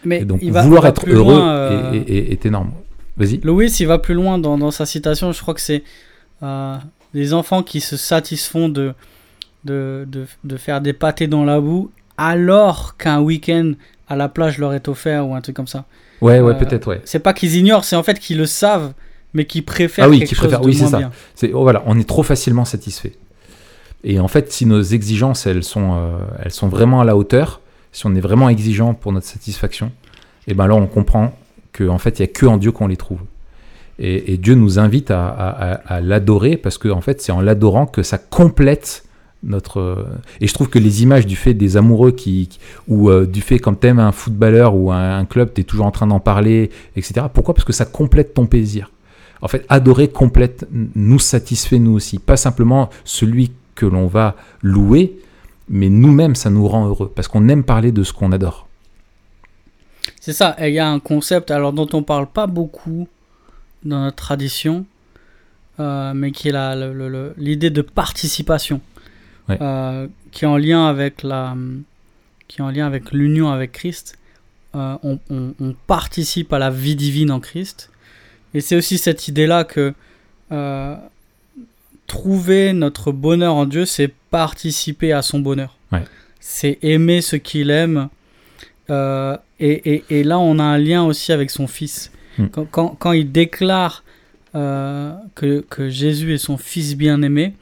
Mais Et donc il va- vouloir il va être heureux loin, euh, est, est- est énorme. Vas-y. Louis, il va plus loin dans, dans sa citation. Je crois que c'est euh, les enfants qui se satisfont de, de, de, de faire des pâtés dans la boue alors qu'un week-end à la plage leur est offert ou un truc comme ça. Ouais, ouais, euh, peut-être, ouais. C'est pas qu'ils ignorent, c'est en fait qu'ils le savent, mais qu'ils préfèrent Ah oui, qu'ils préfèrent- oui, c'est ça. C'est, oh, voilà, on est trop facilement satisfait. Et en fait, si nos exigences, elles sont, euh, elles sont vraiment à la hauteur, si on est vraiment exigeant pour notre satisfaction, et ben là, on comprend qu'en fait, il n'y a que en Dieu qu'on les trouve. Et, Dieu nous invite à, l'adorer parce que en fait, c'est en l'adorant que ça complète notre. Et je trouve que les images du fait des amoureux qui, ou euh, du fait quand t'aimes un footballeur ou un, un club, t'es toujours en train d'en parler, etc. Pourquoi? Parce que ça complète ton plaisir. en fait, adorer complète nous satisfait nous aussi. Pas simplement celui que l'on va louer, mais nous-mêmes, ça nous rend heureux, parce qu'on aime parler de ce qu'on adore. C'est ça, et il y a un concept alors dont on parle pas beaucoup dans notre tradition, euh, mais qui est l'idée de participation, Ouais. euh, qui est en lien avec la, qui est en lien avec l'union avec Christ. Euh, on, on- on participe à la vie divine en Christ, et c'est aussi cette idée-là que trouver notre bonheur en Dieu, c'est participer à son bonheur. Ouais. C'est aimer ce qu'il aime. Et, et- et là, on a un lien aussi avec son fils. Hmm. Quand, quand- quand il déclare euh, que, que Jésus est son fils bien-aimé,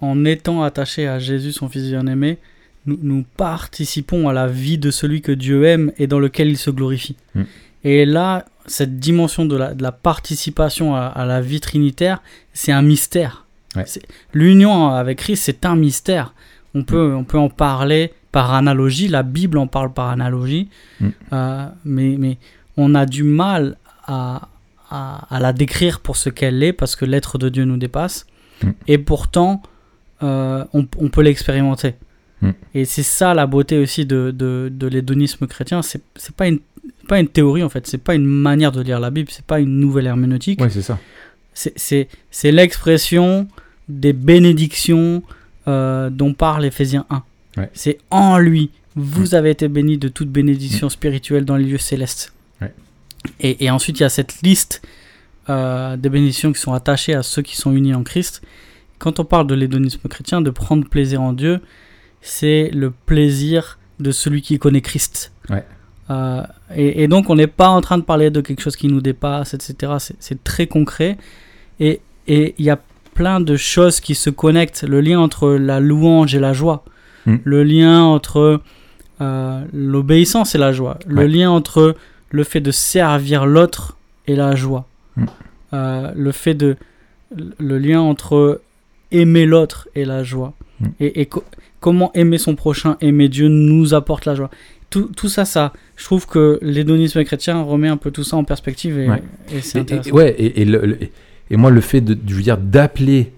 en étant attaché à Jésus, son fils bien-aimé, nous, nous participons à la vie de celui que Dieu aime et dans lequel il se glorifie. Hmm. Et là, cette dimension de la, de la participation à, à la vie trinitaire, c'est un mystère. Ouais. L'union avec Christ, c'est un mystère. On peut, on peut en parler par analogie, la Bible en parle par analogie, Mm. Euh, mais, mais on a du mal à, à, à la décrire pour ce qu'elle est, parce que l'être de Dieu nous dépasse, Mm. et pourtant, euh, on, on peut l'expérimenter. Mm. Et c'est ça la beauté aussi de, de, de l'hédonisme chrétien, c'est c'est pas une, pas une théorie en fait, c'est pas une manière de lire la Bible, c'est pas une nouvelle herméneutique, Ouais, c'est ça. c'est- c'est c'est l'expression des bénédictions euh, dont parle Éphésiens 1. Ouais. C'est en lui, vous avez été bénis de toute bénédiction spirituelle dans les lieux célestes. Et, et ensuite, il y a cette liste euh, des bénédictions qui sont attachées à ceux qui sont unis en Christ. Quand on parle de l'hédonisme chrétien, de prendre plaisir en Dieu, c'est le plaisir de celui qui connaît Christ. Ouais. Euh, et, et donc, on n'est pas en train de parler de quelque chose qui nous dépasse, etc. C'est- très concret. Et il y a plein de choses qui se connectent. Le lien entre la louange et la joie. Mm. Le lien entre euh, l'obéissance et la joie. Le lien entre le fait de servir l'autre et la joie. Mm. Euh, le fait de. Le lien entre aimer l'autre et la joie. Mm. Et, et co- comment aimer son prochain, aimer Dieu nous apporte la joie. Tout, tout ça, ça, je trouve que l'hédonisme chrétien remet un peu tout ça en perspective et, Ouais. et c'est intéressant. et- ouais, et, et le- le- et moi, le fait de, je veux dire, d'appeler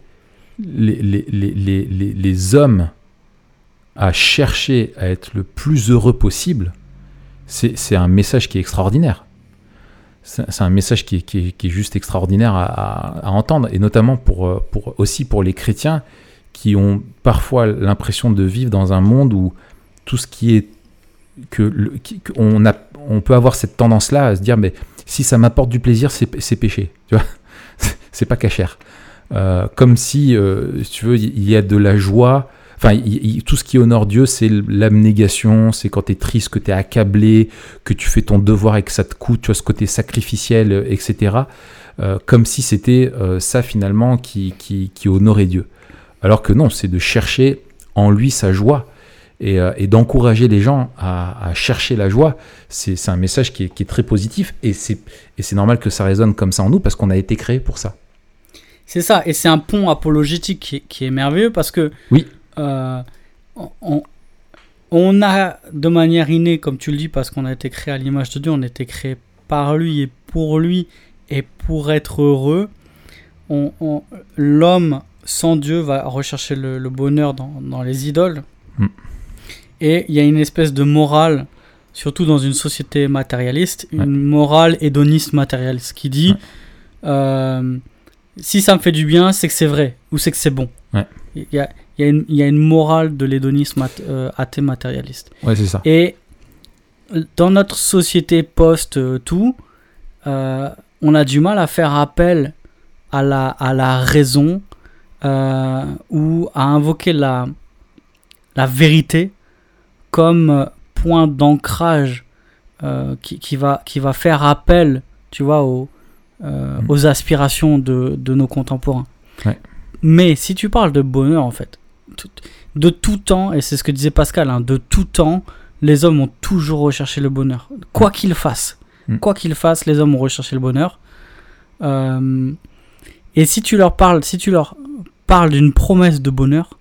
les, les, les, les- les hommes à chercher à être le plus heureux possible, c'est un message qui est extraordinaire. C'est un message qui est, juste extraordinaire à, entendre, et notamment euh, pour, aussi pour les chrétiens qui ont parfois l'impression de vivre dans un monde où tout ce qui est que on, a, on peut avoir cette tendance-là à se dire mais si ça m'apporte du plaisir, c'est c'est péché, tu vois, c'est pas cachère. Euh, comme si, euh, si tu veux, il y a de la joie. Enfin, il- il- tout ce qui honore Dieu, c'est l'abnégation, c'est quand tu es triste, que tu es accablé, que tu fais ton devoir et que ça te coûte, tu vois, ce côté sacrificiel, euh, etc. Euh, comme si c'était euh, ça finalement qui, qui, qui honorait Dieu. Alors que non, c'est de chercher en lui sa joie et, euh, et d'encourager les gens à, à chercher la joie. C'est un message qui est, qui est très positif et c'est et c'est normal que ça résonne comme ça en nous parce qu'on a été créé pour ça. C'est ça, et c'est un pont apologétique qui est, qui est merveilleux parce que Oui. Euh, on, a de manière innée, comme tu le dis, parce qu'on a été créé à l'image de Dieu, on a été créé par lui et pour lui et pour être heureux. On- on- L'homme sans Dieu va rechercher le, le bonheur dans, dans les idoles. Mm. Et il y a une espèce de morale, surtout dans une société matérialiste, une morale hédoniste matérialiste qui dit Ouais. euh, si ça me fait du bien, c'est que c'est vrai ou c'est que c'est bon. Ouais. Il y a, il y a une- il y a une morale de l'hédonisme euh, athée matérialiste. Ouais, c'est ça. Et dans notre société post-tout, euh, on a du mal à faire appel à la, à la raison euh, ou à invoquer la, la vérité comme euh, point d'ancrage euh, qui, qui, va, qui va faire appel, tu vois, aux, euh, Mm. aux aspirations de, de nos contemporains. Ouais. Mais si tu parles de bonheur, en fait, tout- de tout temps, et c'est ce que disait Pascal, hein, de tout temps, les hommes ont toujours recherché le bonheur. Quoi qu'ils fassent. Mm. Quoi qu'ils fassent, les hommes ont recherché le bonheur. Euh, et si tu leur parles, si tu leur parles d'une promesse de bonheur,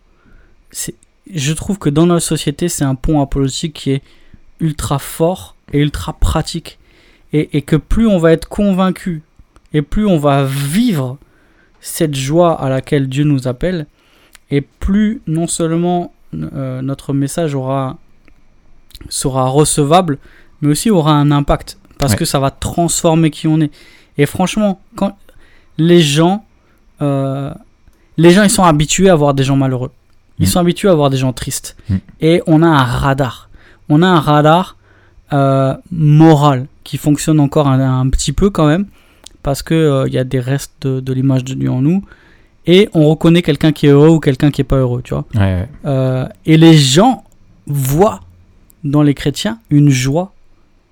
c'est, je trouve que dans notre société, c'est un pont apologetique qui est ultra fort et ultra pratique. Et, et que plus on va être convaincu et plus on va vivre cette joie à laquelle Dieu nous appelle, et plus non seulement euh, notre message aura, sera recevable, mais aussi aura un impact, parce Ouais. que ça va transformer qui on est. Et franchement, quand les gens, euh, les gens, ils sont habitués à voir des gens malheureux. Ils Mm. sont habitués à voir des gens tristes. Mm. Et on a un radar. On a un radar euh, moral qui fonctionne encore un, un petit peu quand même, parce que euh, il y a des restes de, de l'image de Dieu en nous. Et on reconnaît quelqu'un qui est heureux ou quelqu'un qui est pas heureux, tu vois. Ouais, ouais. Euh, et les gens voient dans les chrétiens une joie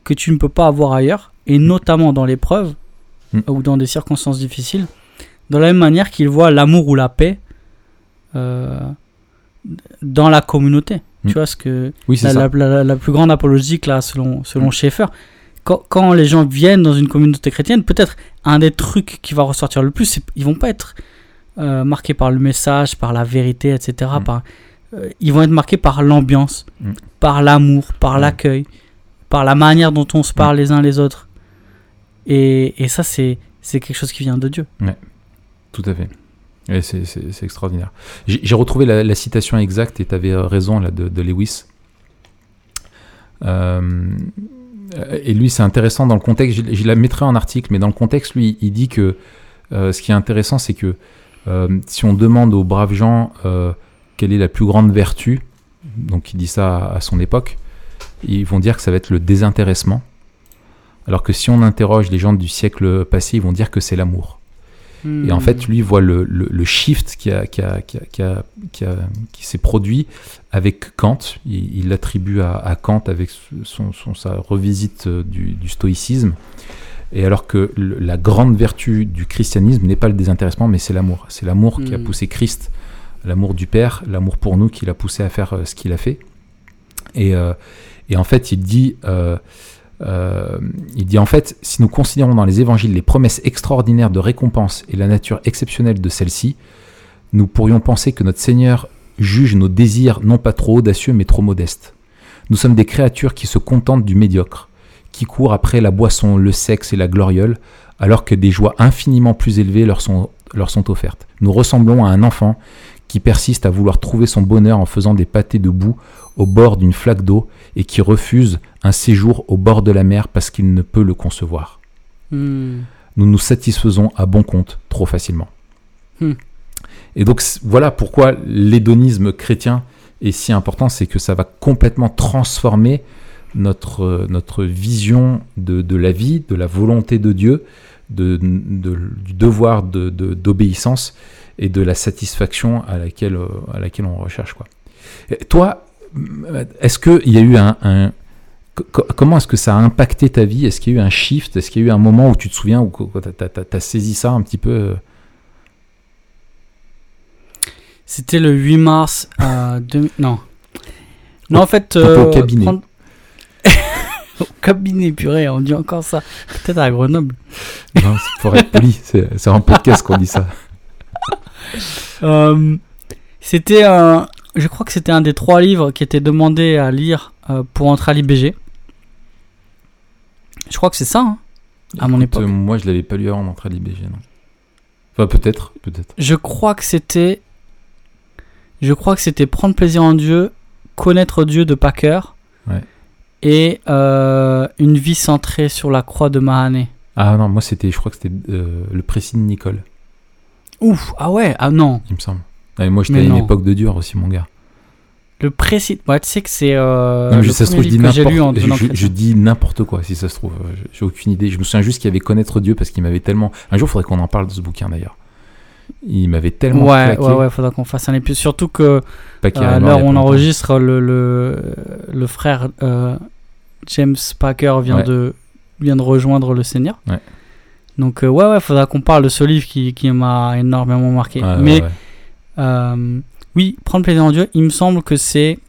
que tu ne peux pas avoir ailleurs, et notamment dans l'épreuve Mm. ou dans des circonstances difficiles, de la même manière qu'ils voient l'amour ou la paix euh, dans la communauté. Mm. Tu vois ce que Oui, la, ça. la- la- la plus grande apologique là, selon selon Schaeffer. Quand, quand les gens viennent dans une communauté chrétienne, peut-être un des trucs qui va ressortir le plus, c'est ils vont pas être euh, marqués par le message, par la vérité, etc. Mm. Par, euh, ils vont être marqués par l'ambiance, Mm. par l'amour, par Mm. l'accueil, par la manière dont on se parle les uns les autres. Et, et ça, c'est quelque chose qui vient de Dieu. Tout à fait. C'est, extraordinaire. J'ai, retrouvé la, la citation exacte et tu avais raison là, de, de Lewis. Euh, et lui, c'est intéressant dans le contexte. Je, je la mettrai en article, mais dans le contexte, lui, il dit que euh, ce qui est intéressant, c'est que euh, si on demande aux braves gens euh, quelle est la plus grande vertu, donc il dit ça à, son époque, ils vont dire que ça va être le désintéressement. Alors que si on interroge les gens du siècle passé, ils vont dire que c'est l'amour. Et en fait, lui voit le, le, le shift qui, a, qui, a, qui, a, qui, s'est produit avec Kant. Il l'attribue à, à Kant avec son, son- sa revisite euh, du, du stoïcisme. Et alors que le- la grande vertu du christianisme n'est pas le désintéressement, mais c'est l'amour. C'est l'amour qui a Mm. poussé Christ, l'amour du Père, l'amour pour nous qui l'a poussé à faire euh, ce qu'il a fait. Et, euh, et en fait, il dit, euh, euh, il dit en fait, si nous considérons dans les évangiles les promesses extraordinaires de récompense et la nature exceptionnelle de celles-ci, nous pourrions penser que notre Seigneur juge nos désirs non pas trop audacieux mais trop modestes. Nous sommes des créatures qui se contentent du médiocre, qui courent après la boisson, le sexe et la gloriole, alors que des joies infiniment plus élevées leur sont, leur sont offertes. Nous ressemblons à un enfant qui persiste à vouloir trouver son bonheur en faisant des pâtés de boue au bord d'une flaque d'eau et qui refuse un séjour au bord de la mer parce qu'il ne peut le concevoir. Hmm. Nous nous satisfaisons à bon compte trop facilement. Hmm. Et donc voilà pourquoi l'hédonisme chrétien est si important, c'est que ça va complètement transformer notre, notre vision de, de la vie, de la volonté de Dieu, de, de- du devoir de- de- d'obéissance et de la satisfaction à laquelle, euh, à laquelle on recherche. Quoi. Et toi, est-ce qu'il y a eu un... un- co- co- comment est-ce que ça a impacté ta vie? Est-ce qu'il y a eu un shift? Est-ce qu'il y a eu un moment où tu te souviens où tu as, saisi ça un petit peu euh, C'était le 8 mars euh, 2000 Non. Non, en fait. au euh, cabinet. prendre- au cabinet, purée, on dit encore ça. Peut-être à Grenoble. Non, c'est pour être poli, c'est en podcast qu'on dit ça. Euh, c'était un. Je crois que c'était un des trois livres qui était demandé à lire euh, pour entrer à l'IBG. Je crois que c'est ça, hein, à mon époque. moi, je l'avais pas lu avant d'entrer à l'IBG, non. Enfin, peut-être, peut-être. Je crois que c'était. Je crois que c'était prendre plaisir en Dieu, connaître Dieu de Packer. Ouais. Et euh, une vie centrée sur la croix de Mahané. Ah non, moi, c'était, je crois que c'était euh, le précis de Nicole, Ouf, ah ouais, ah non. il me semble. Ah, moi, j'étais à une non. époque de dur aussi, mon gars. Le précis. Ouais, tu sais que c'est. Euh, Non, mais le ça se premier trouve, je dis n'importe je, dis n'importe quoi, si ça se trouve. J'ai aucune idée. Je me souviens juste qu'il y avait Connaître Dieu parce qu'il m'avait tellement. Un jour, il faudrait qu'on en parle de ce bouquin d'ailleurs. Il m'avait tellement Ouais, claqué. ouais, ouais, faudra qu'on fasse un épisode. Surtout que à l'heure où on enregistre, le, le, le frère euh, James Packer vient, Ouais. de, vient de rejoindre le Seigneur. Ouais. Donc, euh, ouais, ouais, faudra qu'on parle de ce livre qui, qui m'a énormément marqué. Ouais, Mais euh, oui, prendre plaisir en Dieu, il me semble que c'est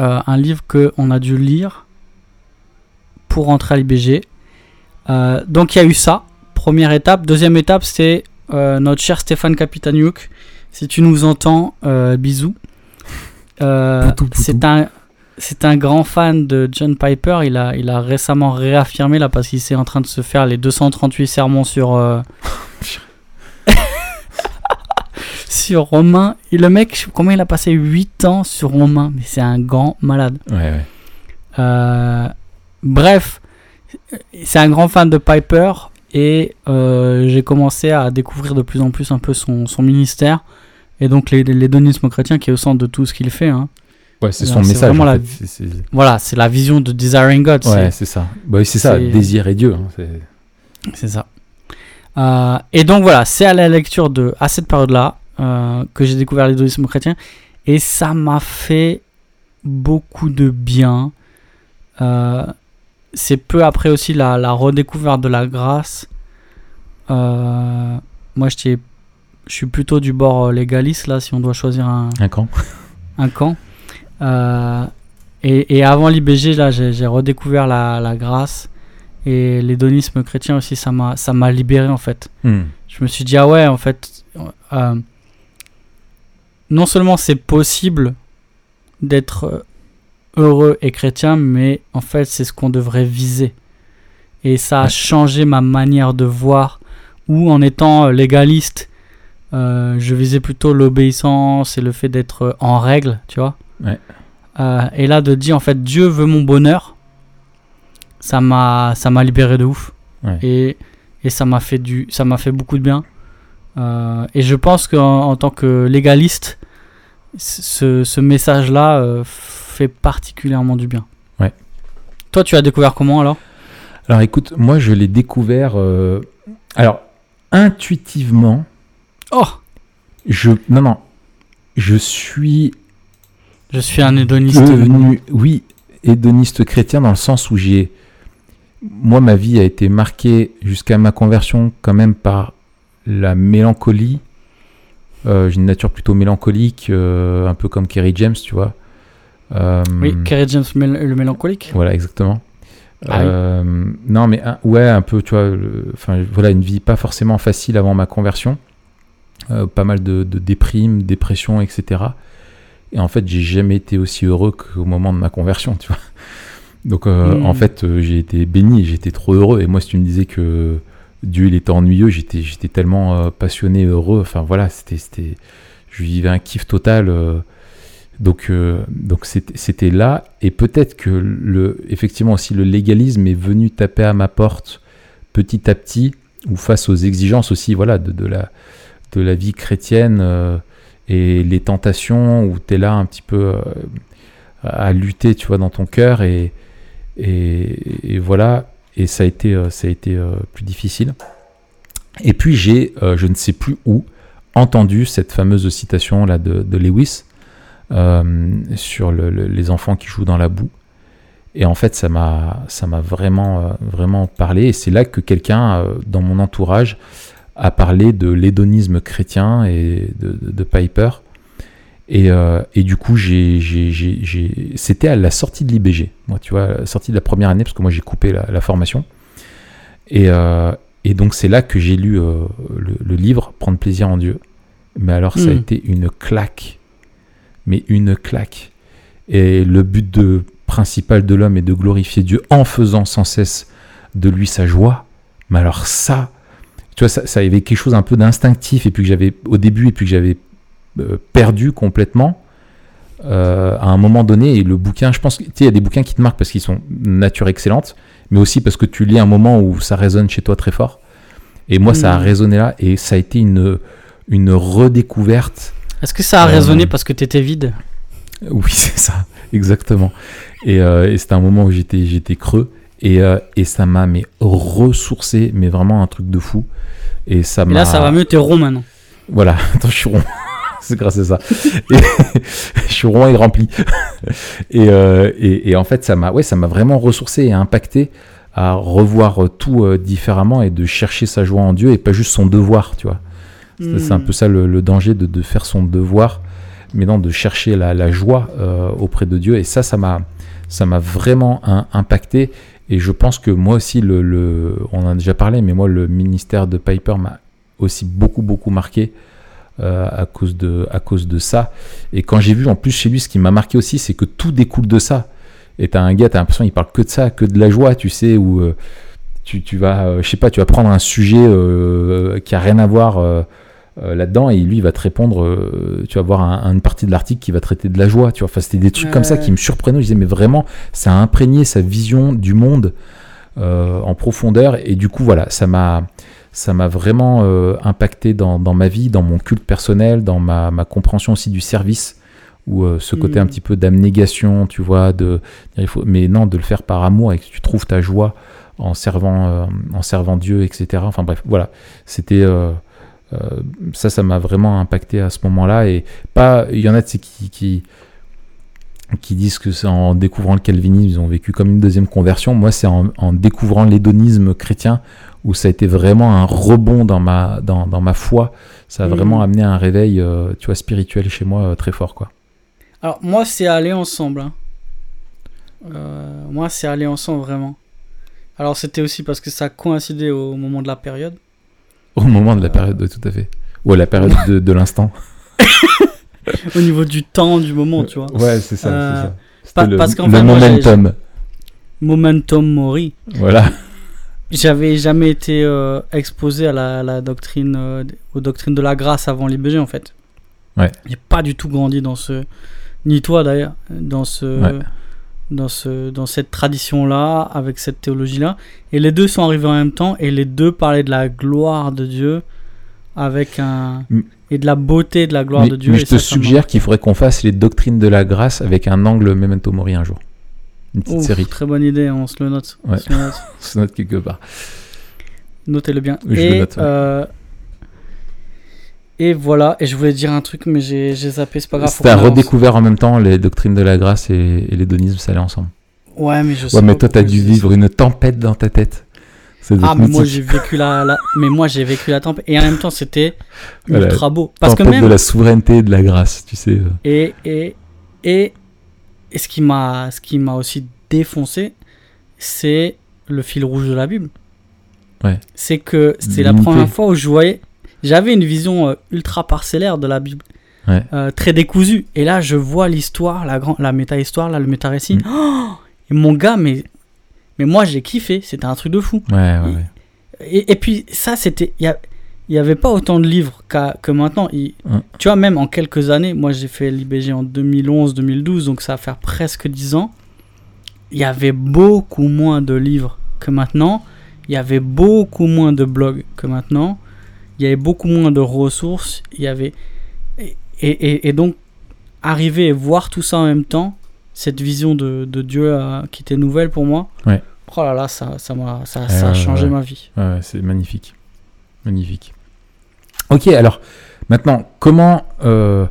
euh, un livre qu'on a dû lire pour rentrer à l'IBG. Donc il y a eu ça, première étape. Deuxième étape, c'est notre cher Stéphane Capitaniuk. Si tu nous entends, euh, bisous. Euh, c'est un, c'est un grand fan de John Piper. Il a, il a récemment réaffirmé là parce qu'il est en train de se faire les 238 sermons sur. euh, sur Romain. Et le mec, combien il a passé 8 ans sur Romain? Mais c'est un grand malade. Ouais, ouais. Euh, bref, c'est un grand fan de Piper et euh, j'ai commencé à découvrir de plus en plus un peu son, son ministère et donc l'hédonisme chrétien qui est au centre de tout ce qu'il fait. hein. Ouais, c'est son message. la Voilà, c'est la vision de Desiring God. Ouais, c'est ça. Bah, c'est ça, c'est- désir et Dieu. hein, c'est- C'est ça. Euh, et donc voilà, c'est à la lecture de à cette période-là euh, que j'ai découvert l'hédonisme chrétien et ça m'a fait beaucoup de bien. C'est peu après aussi la, la redécouverte de la grâce. Euh, moi, je suis plutôt du bord euh, légaliste là, si on doit choisir un, Un camp. un camp. Euh, et, et avant l'IBG, là, j'ai redécouvert la, la grâce. Et l'hédonisme chrétien aussi, ça m'a libéré en fait. Hmm. Je me suis dit, ah ouais, en fait, euh, non seulement c'est possible d'être heureux et chrétien, mais en fait, c'est ce qu'on devrait viser. Et ça a Ouais. changé ma manière de voir, où en étant euh, légaliste, euh, je visais plutôt l'obéissance et le fait d'être euh, en règle, tu vois. Ouais. Euh, et là, de dire, en fait, Dieu veut mon bonheur, ça m'a ça m'a libéré de ouf. Ouais. Et, et ça m'a fait, du, ça m'a fait beaucoup de bien. Euh, et je pense qu'en en tant que légaliste, ce, ce message-là fait particulièrement du bien. Ouais. Toi, tu as découvert comment alors? Alors écoute, moi je l'ai découvert. euh, Alors, intuitivement, Oh je. Non, non. Je suis Je suis un hédoniste. devenu, oui, hédoniste chrétien dans le sens où j'ai. Moi, ma vie a été marquée jusqu'à ma conversion quand même par la mélancolie. Euh, j'ai une nature plutôt mélancolique, euh, un peu comme Kerry James, tu vois. Euh, Oui, Kerry James le mélancolique. Voilà, exactement. Ah oui. Euh, non, mais ouais, un peu, tu vois, enfin, voilà, une vie pas forcément facile avant ma conversion. Euh, pas mal de, de déprimes, dépression, etc. Et en fait, j'ai jamais été aussi heureux qu'au moment de ma conversion, tu vois. Donc, euh, Mm. en fait, j'ai été béni, j'étais trop heureux. Et moi, si tu me disais que Dieu, il était ennuyeux, j'étais, j'étais tellement passionné, heureux. Enfin, voilà, c'était, c'était, je vivais un kiff total. Donc, euh, donc c'était, là. Et peut-être que le, effectivement aussi, le légalisme est venu taper à ma porte petit à petit, ou face aux exigences aussi, voilà, de, la, de la vie chrétienne euh, et les tentations où tu es là un petit peu euh, à lutter, tu vois, dans ton cœur et, et, voilà, et ça a été, ça a été plus difficile. Et puis j'ai, je ne sais plus où, entendu cette fameuse citation là de, Lewis sur le- le- les enfants qui jouent dans la boue. Et en fait, ça m'a, ça m'a vraiment, euh, vraiment parlé. Et c'est là que quelqu'un euh, dans mon entourage a parlé de l'hédonisme chrétien et de, de- de Piper. Et, euh, et du coup, j'ai, j'ai- j'ai- j'ai- c'était à la sortie de l'IBG, moi, tu vois, à la sortie de la première année, parce que moi j'ai coupé la, la formation. Et, euh, et donc c'est là que j'ai lu euh, le, le livre Prendre plaisir en Dieu. Mais alors ça a Hmm. été une claque, mais une claque. Et le but de, principal de l'homme est de glorifier Dieu en faisant sans cesse de lui sa joie. Mais alors ça, tu vois, ça, ça avait quelque chose un peu d'instinctif et puis que j'avais au début et puis que j'avais euh, perdu complètement euh, à un moment donné. Et le bouquin, je pense, tu sais, il y a des bouquins qui te marquent parce qu'ils sont nature excellente, mais aussi parce que tu lis un moment où ça résonne chez toi très fort. Et moi, ça a Mm. résonné là et ça a été une, une redécouverte. Est-ce que ça a Euh, résonné parce que t'étais vide Oui, c'est ça, exactement. Et, euh, et c'était un moment où j'étais, j'étais creux et, euh, et ça m'a mais ressourcé, mais vraiment un truc de fou. Et ça m'a. là, ça va mieux, t'es rond maintenant. Voilà, attends, je suis rond. c'est grâce à ça. Et je suis rond et rempli. et, euh, et, et en fait, ça m'a, ouais, ça m'a vraiment ressourcé et impacté à revoir tout euh, différemment et de chercher sa joie en Dieu et pas juste son devoir, tu vois. C'est- C'est un Hmm. peu ça le, le danger de, de faire son devoir, mais non de chercher la, la joie euh, auprès de Dieu. Et ça, ça m'a, ça m'a vraiment un- impacté. Et je pense que moi aussi, le, le- on en a déjà parlé, mais moi, le ministère de Piper m'a aussi beaucoup, beaucoup marqué. euh, à, cause de, à cause de ça. Et quand j'ai vu en plus chez lui, ce qui m'a marqué aussi, c'est que tout découle de ça. Et t'as un gars, t'as l'impression qu'il parle que de ça, que de la joie, tu sais, où euh, tu, tu vas, euh, je sais pas, tu vas prendre un sujet euh, qui a rien à voir euh, là-dedans et lui il va te répondre, euh, tu vas voir un- une partie de l'article qui va traiter de la joie, tu vois. Enfin, c'était des trucs comme ça qui me surprenaient. Je disais, mais vraiment, ça a imprégné sa vision du monde euh, en profondeur et du coup, voilà, ça m'a. Ça m'a vraiment impacté dans, dans ma vie, dans mon culte personnel, dans ma, ma compréhension aussi du service, euh, ce côté Mm. un petit peu d'abnégation, tu vois, de, il faut, mais non, de le faire par amour et que tu trouves ta joie en servant, euh, en servant Dieu, etc. Enfin bref, voilà, c'était euh, ça, ça m'a vraiment impacté à ce moment-là. Et pas, il y en a qui, qui qui disent que c'est en découvrant le calvinisme, ils ont vécu comme une deuxième conversion. Moi, c'est en, en découvrant l'hédonisme chrétien où ça a été vraiment un rebond dans ma, dans, dans ma foi. Ça a Mhm. vraiment amené un réveil, euh, tu vois, spirituel chez moi euh, très fort, quoi. Alors, moi, c'est aller ensemble. hein. Euh, moi, c'est aller ensemble, vraiment. Alors, c'était aussi parce que ça coïncidait au moment de la période. Au moment de la Euh. période, ouais, tout à fait. Ou à la période de, de l'instant. au niveau du temps, du moment, tu vois. Ouais, c'est ça, Euh, c'est ça. Pa- le, parce qu'en le fait, moi, j'ai- momentum. Momentum mori. Voilà. J'avais jamais été euh, exposé à la, la doctrine, euh, aux doctrines de la grâce avant l'IBG, en fait. Ouais. J'ai pas du tout grandi dans ce. Ni toi d'ailleurs, dans ce. Ouais. Dans, ce, dans cette tradition-là, avec cette théologie-là. Et les deux sont arrivés en même temps, et les deux parlaient de la gloire de Dieu, avec un. Et de la beauté de la gloire Mais, de Dieu. mais je te suggère qu'il faudrait qu'on fasse les doctrines de la grâce avec un angle memento mori un jour. Une petite Ouf, série. Très bonne idée, on se le note. On Ouais. se le note. Se note quelque part. Notez-le bien. Oui, je et, le note, ouais. euh, et voilà, et je voulais dire un truc, mais j'ai zappé, c'est pas grave. T'as redécouvert en même temps les doctrines de la grâce et, et l'hédonisme, ça allait ensemble. Ouais, mais je sais Ouais, mais toi, t'as dû vivre une tempête dans ta tête. Ah, mais moi j'ai vécu la, la- mais moi j'ai vécu la tempête et en même temps c'était Voilà. ultra beau parce que tempête même de la souveraineté et de la grâce, tu sais. et et et, et ce qui m'a ce qui m'a aussi défoncé c'est le fil rouge de la Bible. Ouais. C'est que c'est la première fois où je voyais j'avais une vision euh, ultra parcellaire de la Bible. Ouais. Euh, très décousue et là je vois l'histoire la grande la méta histoire là le méta récit Mm. et mon gars mais mais moi j'ai kiffé c'était un truc de fou Ouais, ouais, ouais. et, et puis ça, c'était. Il n'y avait pas autant de livres que maintenant. Hum. Tu vois, même en quelques années, moi j'ai fait l'IBG en 2011-2012, donc ça va faire presque 10 ans. Il y avait beaucoup moins de livres que maintenant. Il y avait beaucoup moins de blogs que maintenant. Il y avait beaucoup moins de ressources. Il y avait. Et, et- et donc, arriver et voir tout ça en même temps, cette vision de, de Dieu euh, qui était nouvelle pour moi. Ouais. Oh là là, ça, ça, m'a, ça, a changé ma vie. C'est magnifique. Magnifique. Ok, alors, maintenant, comment. euh,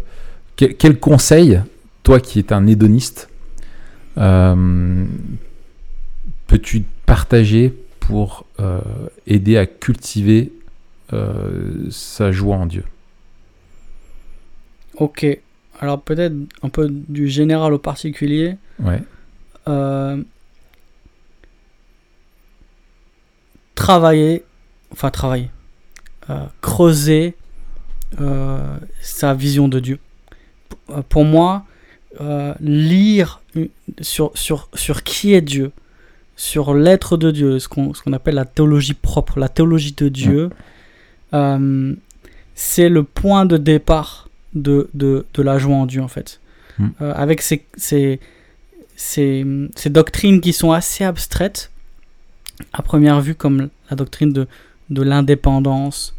quel, quel conseil, toi qui es un hédoniste, euh, peux-tu partager pour euh, aider à cultiver euh, sa joie en Dieu Ok, alors peut-être un peu du général au particulier. Ouais. Euh, travailler, enfin travailler, euh, creuser sa vision de Dieu. P- Pour moi, lire sur, sur, sur qui est Dieu, sur l'être de Dieu, ce qu'on ce qu'on appelle la théologie propre, la théologie de Dieu, euh, c'est le point de départ de, de, de la joie en Dieu en fait. Mm. Euh, avec ces, ces, ces, ces doctrines qui sont assez abstraites, à première vue, comme la doctrine de, de l'indépendance,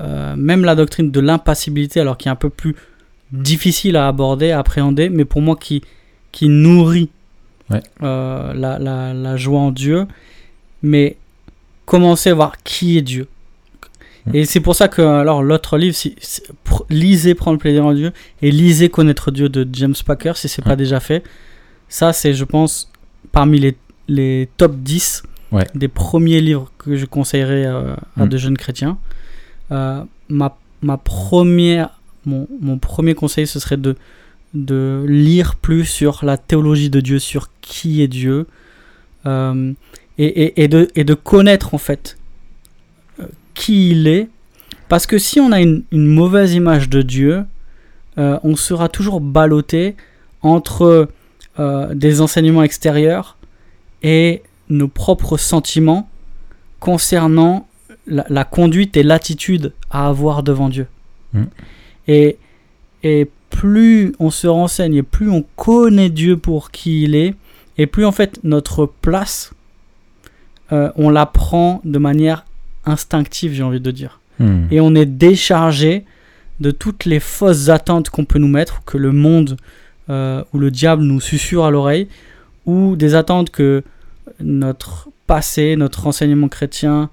euh, même la doctrine de l'impassibilité, alors qui est un peu plus difficile à aborder, à appréhender, mais pour moi qui, qui nourrit Ouais. la, la, la joie en Dieu, mais commencer à voir qui est Dieu. Mm. Et c'est pour ça que alors l'autre livre, si, si- pr- lisez Prendre le plaisir en Dieu et lisez Connaître Dieu de James Packer si c'est pas Ouais. déjà fait. Ça, c'est, je pense, parmi les, les top 10 Ouais. des premiers livres que je conseillerais euh, à Mm. de jeunes chrétiens. Euh, ma, ma première, mon, mon premier conseil, ce serait de, de lire plus sur la théologie de Dieu, sur qui est Dieu, euh, et, et, et de, et de connaître en fait qui il est Parce que si on a une, une mauvaise image de Dieu, euh, on sera toujours ballotté entre euh, des enseignements extérieurs et nos propres sentiments concernant la, la conduite et l'attitude à avoir devant Dieu. Mm. Et, et plus on se renseigne et plus on connaît Dieu pour qui il est, et plus en fait notre place, euh, on la prend de manière instinctive, j'ai envie de dire. Hmm. Et on est déchargé de toutes les fausses attentes qu'on peut nous mettre, que le monde euh, ou le diable nous susurre à l'oreille, ou des attentes que notre passé, notre renseignement chrétien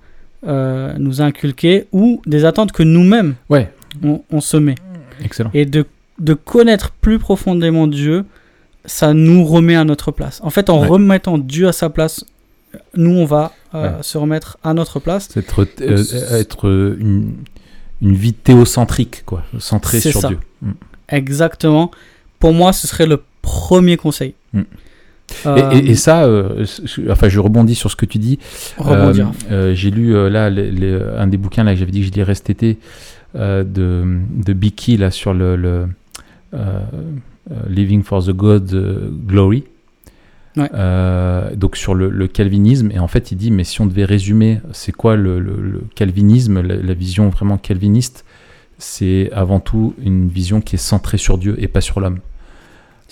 euh, nous a inculquées, ou des attentes que nous-mêmes Ouais, on, on se met. excellent. Et de, de connaître plus profondément Dieu, ça nous remet à notre place. En fait, en Ouais. remettant Dieu à sa place, nous, on va euh, Ouais. se remettre à notre place. Être, euh, être euh, une, une vie théocentrique, quoi, centrée sur ça. Dieu. Hmm. Exactement. Pour moi, ce serait le premier conseil. Mm. Euh, Et, et- et ça, euh, enfin, je rebondis sur ce que tu dis. Euh, j'ai lu là les- les- un des bouquins là que j'avais dit que je lirais cet été de, de Bicky là sur le, le, Living for the God Glory. Ouais. Euh, donc sur le, le calvinisme et en fait il dit mais si on devait résumer c'est quoi le, le- le calvinisme la, la vision vraiment calviniste c'est avant tout une vision qui est centrée sur Dieu et pas sur l'homme.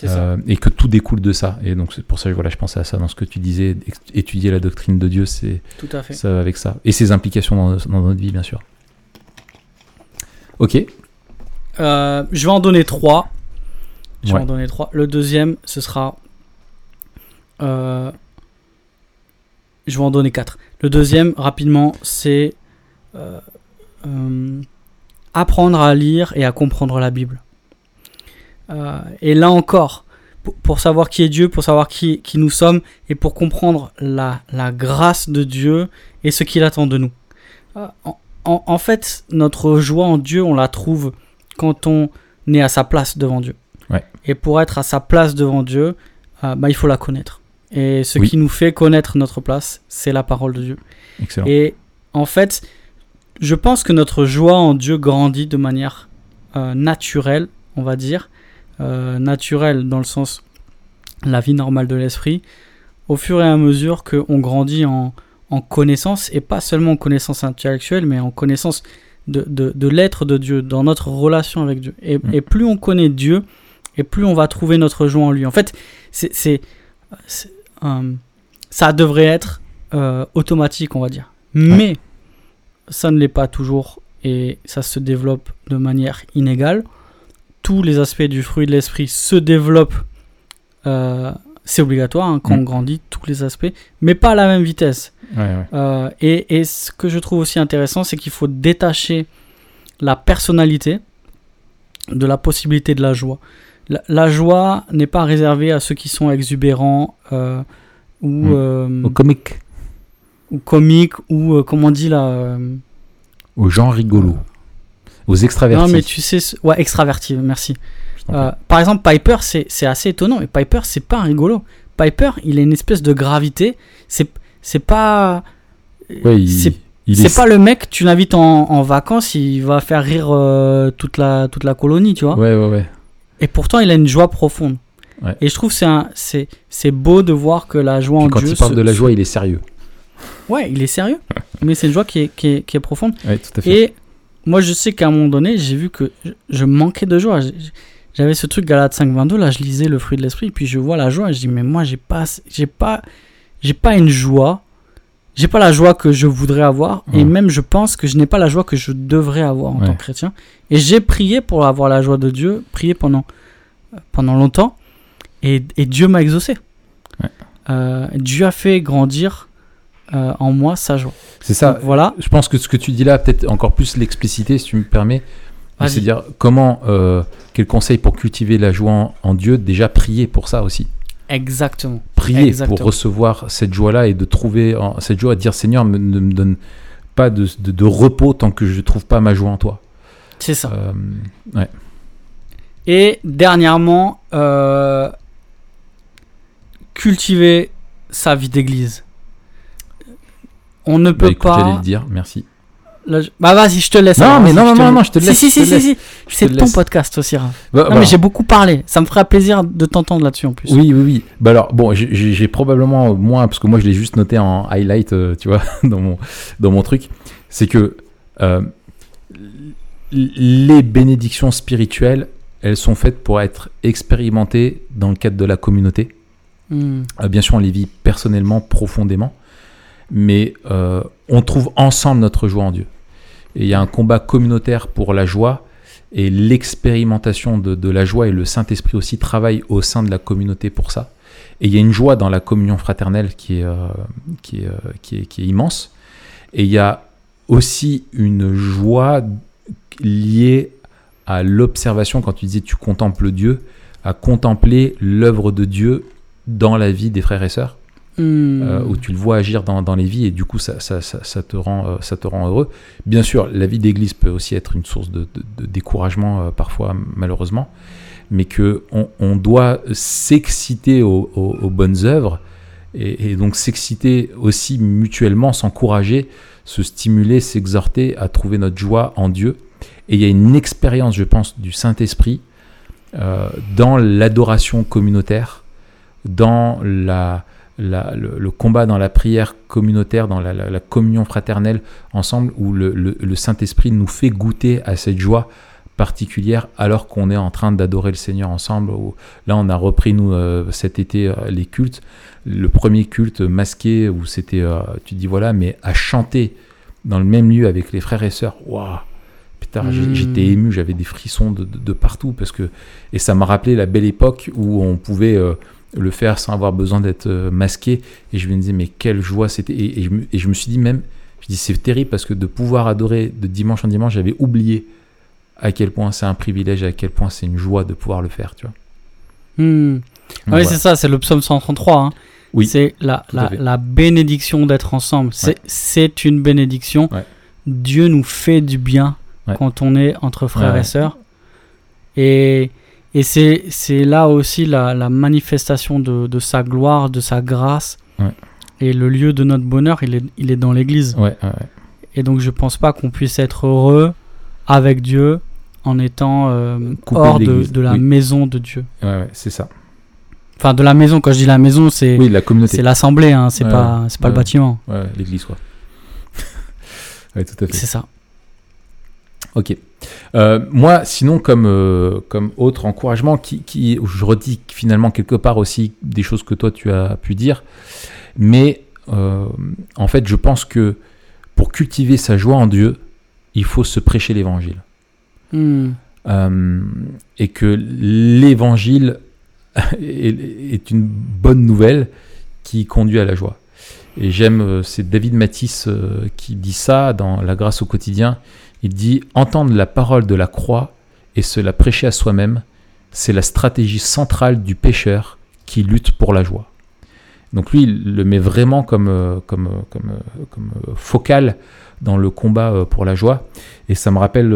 Euh, et que tout découle de ça et donc c'est pour ça que voilà je pensais à ça dans ce que tu disais étudier la doctrine de Dieu c'est Tout à fait. ça avec ça. Et ses implications dans, dans notre vie, bien sûr. Ok. Euh, je vais en donner trois. Je vais en donner trois. Le deuxième, ce sera. Euh, je vais en donner quatre. Le deuxième, rapidement, c'est euh, euh, apprendre à lire et à comprendre la Bible. Et là encore, pour, pour savoir qui est Dieu, pour savoir qui, qui nous sommes, et pour comprendre la, la grâce de Dieu et ce qu'il attend de nous. En- en- en fait, notre joie en Dieu, on la trouve quand on est à sa place devant Dieu. Ouais. Et pour être à sa place devant Dieu, bah, il faut la connaître. Et ce Oui. qui nous fait connaître notre place, c'est la parole de Dieu. Excellent. Et en fait, je pense que notre joie en Dieu grandit de manière euh, naturelle, on va dire. Euh, naturelle dans le sens la vie normale de l'esprit, au fur et à mesure qu'on grandit en, en connaissance, et pas seulement en connaissance intellectuelle, mais en connaissance de, de, de l'être de Dieu, dans notre relation avec Dieu. Et, Mm. et plus on connaît Dieu, et plus on va trouver notre joie en lui. En fait, c'est, euh, ça devrait être euh, automatique, on va dire. Mais ça ne l'est pas toujours, et ça se développe de manière inégale. Tous les aspects du fruit de l'esprit se développent, euh, c'est obligatoire hein, quand Mm. on grandit, tous les aspects, mais pas à la même vitesse. Ouais, ouais. Euh, et, et ce que je trouve aussi intéressant, c'est qu'il faut détacher la personnalité de la possibilité de la joie. La, la joie n'est pas réservée à ceux qui sont exubérants euh, ou, Mm. euh, Au comique, ou comiques ou, euh, comment on dit là aux gens rigolos, aux extravertis. Non, mais tu sais, ouais, extraverti, merci. Euh, par exemple, Piper, c'est assez étonnant. Et Piper, c'est pas un rigolo. Piper, il a une espèce de gravité. C'est pas. Ouais, c'est il C'est est- pas le mec, tu l'invites en, en vacances, il va faire rire euh, toute, la, toute la colonie, tu vois. Ouais, ouais, ouais. Et pourtant, il a une joie profonde. Ouais. Et je trouve que c'est c'est c'est beau de voir que la joie Puis en quand Dieu. il parle se- de la se- joie, il est sérieux. Ouais, il est sérieux. mais c'est une joie qui est, qui est, qui est profonde. Ouais, tout à fait. Et moi, je sais qu'à un moment donné, j'ai vu que je, je manquais de joie. J'avais ce truc Galate 5.22, là, je lisais le fruit de l'esprit, puis je vois la joie, et je dis, mais moi, j'ai pas, j'ai pas, j'ai pas une joie. J'ai pas la joie que je voudrais avoir, et même je pense que je n'ai pas la joie que je devrais avoir en Ouais. tant que chrétien. Et j'ai prié pour avoir la joie de Dieu, prié pendant, pendant longtemps, et, et Dieu m'a exaucé. Ouais. Euh, Dieu a fait grandir euh, en moi sa joie. C'est ça. Donc voilà. Je pense que ce que tu dis là, peut-être encore plus l'expliciter, si tu me permets. Vas-y. C'est dire comment, euh, quel conseil pour cultiver la joie en, en Dieu Déjà prier pour ça aussi. Exactement. Prier Exactement. pour recevoir cette joie-là et de trouver en- cette joie, à dire Seigneur, ne me donne pas de, de- de repos tant que je ne trouve pas ma joie en toi. C'est ça. Euh, ouais. Et dernièrement, euh, cultiver sa vie d'église. On ne Bah, peut écoute, j'allais pas. le dire, merci. Là, je- Bah vas-y, je te laisse. Non, alors, mais non, non, non, je te laisse, Si, si, si, si. C'est ton laisse. podcast aussi, Raph. Bah, Non, bah, mais j'ai beaucoup parlé. Ça me ferait plaisir de t'entendre là-dessus en plus. Oui, oui, oui. Bah alors, bon, j'ai probablement moins, parce que moi je l'ai juste noté en highlight, euh, tu vois, dans mon, dans mon truc. C'est que euh, les bénédictions spirituelles, elles sont faites pour être expérimentées dans le cadre de la communauté. Hmm. Euh, bien sûr, on les vit personnellement, profondément, mais euh, on trouve ensemble notre joie en Dieu. Et il y a un combat communautaire pour la joie, et l'expérimentation de, la joie, et le Saint-Esprit aussi travaille au sein de la communauté pour ça. Et il y a une joie dans la communion fraternelle qui est, euh, euh, qui est immense. Et il y a aussi une joie liée à l'observation, quand tu disais tu contemples Dieu, à contempler l'œuvre de Dieu dans la vie des frères et sœurs, Hmm. euh, où tu le vois agir dans, les vies et du coup ça, te rend, euh, ça te rend heureux. Bien sûr, la vie d'église peut aussi être une source de, découragement euh, parfois malheureusement, mais que on, doit s'exciter aux, bonnes œuvres et, donc s'exciter aussi mutuellement, s'encourager, se stimuler, s'exhorter à trouver notre joie en Dieu. Et il y a une expérience, je pense, du Saint-Esprit dans l'adoration communautaire, dans la, la- le, le combat dans la prière communautaire, dans la, la- la communion fraternelle ensemble, où le, le- le Saint-Esprit nous fait goûter à cette joie particulière alors qu'on est en train d'adorer le Seigneur ensemble. là, on a repris, nous, euh, cet été, euh, les cultes. Le premier culte masqué, où c'était, euh, tu dis voilà, mais à chanter dans le même lieu avec les frères et sœurs, waouh! Putain, j'ai- Mm. j'étais ému, j'avais des frissons de, de- de partout parce que et ça m'a rappelé la belle époque où on pouvait euh, le faire sans avoir besoin d'être euh, masqué. Et je me disais, mais quelle joie c'était. Et, et je, me- et je me suis dit même, je dis, c'est terrible parce que de pouvoir adorer de dimanche en dimanche, j'avais oublié à quel point c'est un privilège, à quel point c'est une joie de pouvoir le faire, tu vois. Hmm. Oui, voilà. c'est ça, c'est le psaume 133. hein. Oui, C'est la, la, la bénédiction d'être ensemble. C'est Ouais. c'est une bénédiction. Ouais. Dieu nous fait du bien Ouais. quand on est entre frères et sœurs. Et, et c'est c'est là aussi la, la manifestation de, de sa gloire, de sa grâce. Ouais. Et le lieu de notre bonheur, il est, il est dans l'église. Ouais. Et donc je pense pas qu'on puisse être heureux avec Dieu en étant euh, hors de de, la oui. maison de Dieu. Ouais, ouais, c'est ça. Enfin, de la maison, quand je dis la maison, c'est Oui, la communauté. c'est l'assemblée, hein, c'est pas, c'est pas le bâtiment. Ouais, l'église, quoi. ouais, tout à fait. C'est ça. Ok. Euh, moi, sinon, comme, euh, comme autre encouragement, qui, qui, je redis finalement quelque part aussi des choses que toi tu as pu dire, mais euh, en fait, je pense que pour cultiver sa joie en Dieu, il faut se prêcher l'évangile. Hmm. Et que l'évangile est, est une bonne nouvelle qui conduit à la joie. Et j'aime, c'est David Matisse qui dit ça dans La grâce au quotidien. Il dit Entendre la parole de la croix et se la prêcher à soi-même, c'est la stratégie centrale du pécheur qui lutte pour la joie. Donc lui, il le met vraiment comme, euh, comme, euh, comme, euh, comme focal dans le combat pour la joie. Et ça me rappelle,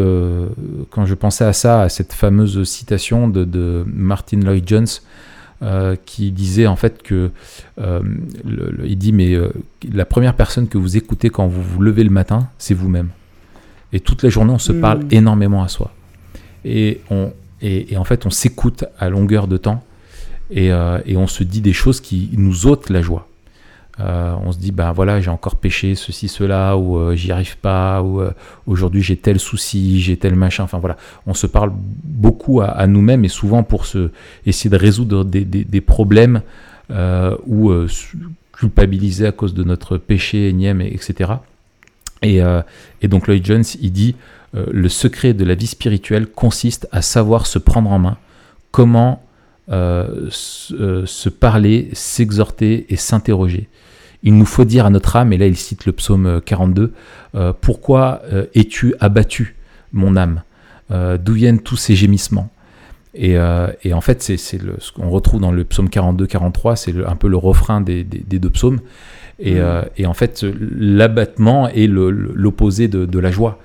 quand je pensais à ça, à cette fameuse citation de, Martin Lloyd Jones, euh, qui disait en fait que, le- il dit, mais la première personne que vous écoutez quand vous vous levez le matin, c'est vous-même. Et toute la journée, on se Mm. parle énormément à soi. Et, on, et, et en fait, on s'écoute à longueur de temps et, euh, et on se dit des choses qui nous ôtent la joie. Euh, on se dit, ben voilà, j'ai encore péché ceci, cela, ou euh, j'y arrive pas, ou aujourd'hui j'ai tel souci, j'ai tel machin. Enfin voilà, on se parle beaucoup à, à nous-mêmes et souvent pour se, essayer de résoudre des, des- des problèmes ou culpabiliser à cause de notre péché énième, et- etc. Et, euh, et donc Lloyd Jones, il dit, euh, le secret de la vie spirituelle consiste à savoir se prendre en main, comment euh, se, parler, s'exhorter et s'interroger. Il nous faut dire à notre âme, et là il cite le psaume euh, 42, euh, Pourquoi es-tu abattu, mon âme? D'où viennent tous ces gémissements? Et, en fait, c'est ce qu'on retrouve dans le psaume 42-43, c'est un peu le refrain des deux psaumes. Et, Mm. euh, et en fait, l'abattement est l'opposé de, de la joie.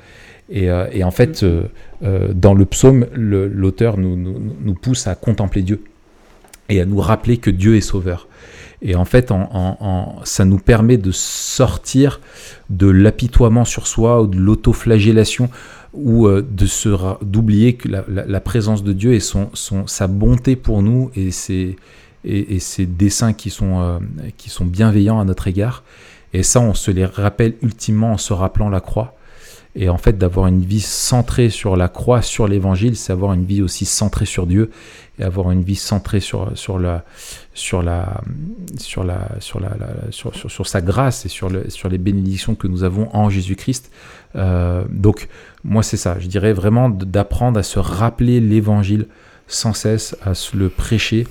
Et, euh, et en fait, euh, euh, dans le psaume, l'auteur nous, nous, nous pousse à contempler Dieu et à nous rappeler que Dieu est sauveur. Et en fait, en, en- en- ça nous permet de sortir de l'apitoiement sur soi ou de l'autoflagellation ou euh, d'oublier que la, la- la présence de Dieu et son, son, sa bonté pour nous et ses, et, ses desseins qui sont, euh, qui sont bienveillants à notre égard. Et ça, on se les rappelle ultimement en se rappelant la croix. Et en fait, d'avoir une vie centrée sur la croix, sur l'évangile, c'est avoir une vie aussi centrée sur Dieu et avoir une vie centrée sur, sur, la, sur, la, sur, la, sur, sur, sur, sa grâce et sur, sur les bénédictions que nous avons en Jésus-Christ. Euh, donc, moi, c'est ça. Je dirais vraiment d'apprendre à se rappeler l'évangile sans cesse, à se le prêcher,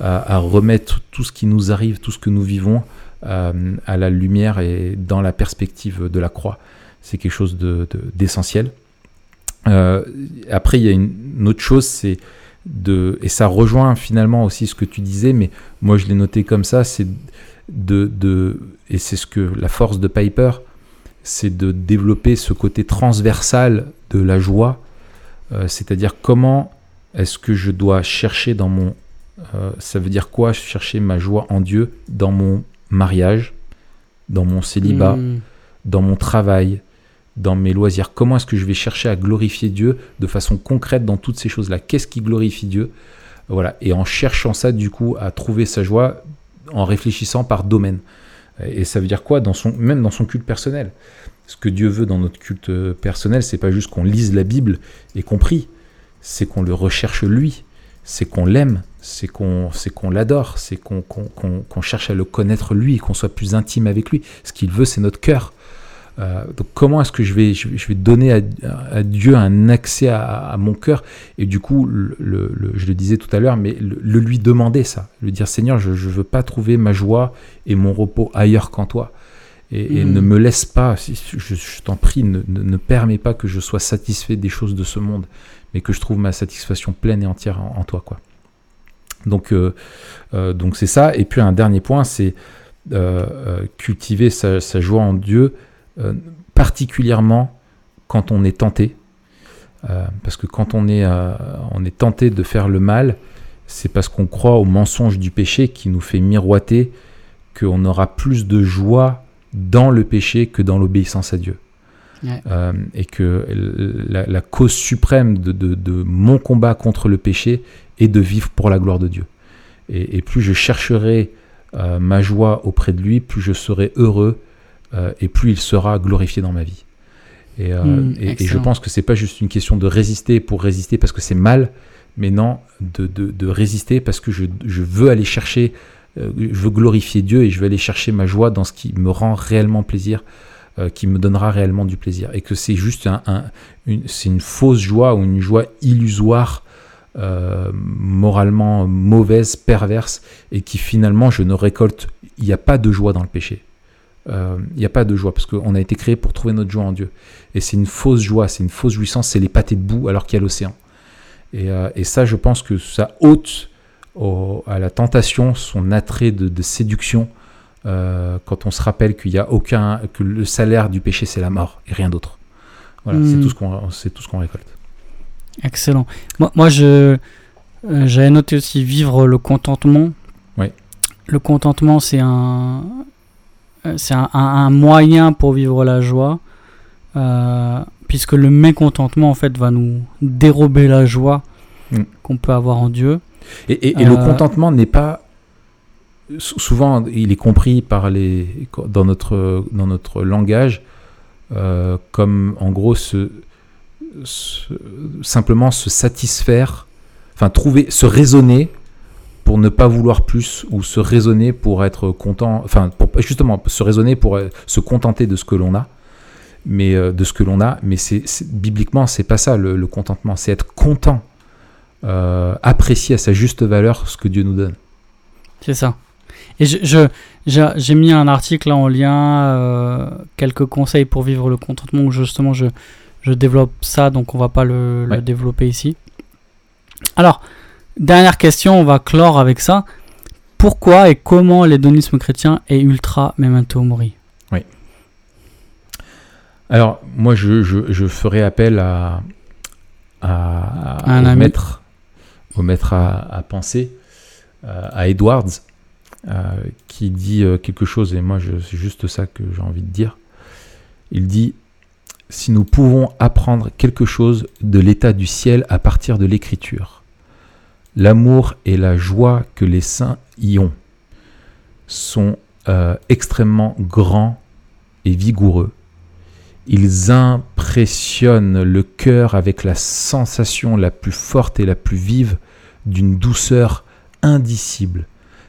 à, remettre tout ce qui nous arrive, tout ce que nous vivons euh, à la lumière et dans la perspective de la croix. C'est quelque chose de- de- d'essentiel. Euh, après, il y a une, autre chose, c'est de, et ça rejoint finalement aussi ce que tu disais, mais moi je l'ai noté comme ça, c'est de et c'est ce que la force de Piper, c'est de développer ce côté transversal de la joie, euh, c'est-à-dire comment est-ce que je dois chercher dans mon, euh, ça veut dire quoi chercher ma joie en Dieu dans mon mariage, dans mon célibat, Hmm. dans mon travail, dans mes loisirs? Comment est-ce que je vais chercher à glorifier Dieu de façon concrète dans toutes ces choses-là? Qu'est-ce qui glorifie Dieu? Voilà. Et en cherchant ça, du coup, à trouver sa joie en réfléchissant par domaine. Et ça veut dire quoi dans son, Même dans son culte personnel? Ce que Dieu veut dans notre culte euh, personnel, c'est pas juste qu'on lise la Bible et qu'on prie, c'est qu'on le recherche lui, c'est qu'on l'aime, c'est qu'on c'est qu'on l'adore, c'est qu'on cherche à le connaître lui, qu'on soit plus intime avec lui. Ce qu'il veut, c'est notre cœur. Euh, donc comment est-ce que je vais, je, vais- je vais donner à, à Dieu un accès à, à mon cœur? Et du coup, le, le- le- je le disais tout à l'heure, mais le, lui demander ça, lui dire Seigneur, je ne veux pas trouver ma joie et mon repos ailleurs qu'en toi. Et, et Mhm. ne me laisse pas, je, je t'en prie, ne, ne, ne permets pas que je sois satisfait des choses de ce monde, mais que je trouve ma satisfaction pleine et entière en, en toi. Quoi. Donc, euh, euh, donc c'est ça. Et puis un dernier point, c'est euh, cultiver sa, sa joie en Dieu, particulièrement quand on est tenté. Parce que quand on est, on est tenté de faire le mal, c'est parce qu'on croit au mensonge du péché qui nous fait miroiter qu'on aura plus de joie dans le péché que dans l'obéissance à Dieu. Ouais. Euh, et que la, la cause suprême de, de- de mon combat contre le péché est de vivre pour la gloire de Dieu. Et, et plus je chercherai euh, ma joie auprès de lui, plus je serai heureux euh, et plus il sera glorifié dans ma vie. Et, euh, Mm, et- et je pense que c'est pas juste une question de résister pour résister parce que c'est mal, mais non, de, de- de résister parce que je, je veux aller chercher, je veux glorifier Dieu et je veux aller chercher ma joie dans ce qui me rend réellement plaisir, qui me donnera réellement du plaisir. Et que c'est juste un, un- une, c'est une fausse joie ou une joie illusoire, euh, moralement mauvaise, perverse, et qui finalement je ne récolte. Il n'y a pas de joie dans le péché. Euh, Il n'y a pas de joie parce qu'on a été créé pour trouver notre joie en Dieu. Et c'est une fausse joie, c'est une fausse jouissance, c'est les pâtés de boue alors qu'il y a l'océan. Et, euh, et ça, je pense que ça ôte au- à la tentation son attrait de, de séduction euh, quand on se rappelle qu'il y a aucun, que le salaire du péché c'est la mort et rien d'autre. Voilà, c'est Mm. tout ce qu'on, c'est tout ce qu'on récolte. Excellent. Moi, moi je euh, j'avais noté aussi vivre le contentement. Ouais. Le contentement, c'est un euh, c'est un, un- un moyen pour vivre la joie, euh, puisque le mécontentement en fait va nous dérober la joie Mm. qu'on peut avoir en Dieu. Et, et- et le contentement n'est pas sou- souvent il est compris par les dans notre dans notre langage euh, comme en gros se, simplement se satisfaire, enfin trouver, se raisonner pour ne pas vouloir plus ou se raisonner pour être content, enfin pour, justement se raisonner pour euh, se contenter de ce que l'on a, mais euh, de ce que l'on a, mais c'est bibliquement c'est pas ça le, contentement, c'est être content, euh, apprécier à sa juste valeur ce que Dieu nous donne. C'est ça. Et j'ai mis un article en lien, quelques conseils pour vivre le contentement, où justement je, je développe ça, donc on va pas le, développer ici. Alors, dernière question, on va clore avec ça. Pourquoi et comment l'hédonisme chrétien est ultra memento mori? Alors, moi, je, je, je ferai appel à, à, Un au, maître, au maître à, à penser, euh, à Edwards, euh, qui dit euh, quelque chose, et moi c'est juste ça que j'ai envie de dire. Il dit, si nous pouvons apprendre quelque chose de l'état du ciel à partir de l'écriture, l'amour et la joie que les saints y ont sont euh, extrêmement grands et vigoureux. Ils impressionnent le cœur avec la sensation la plus forte et la plus vive d'une douceur indicible,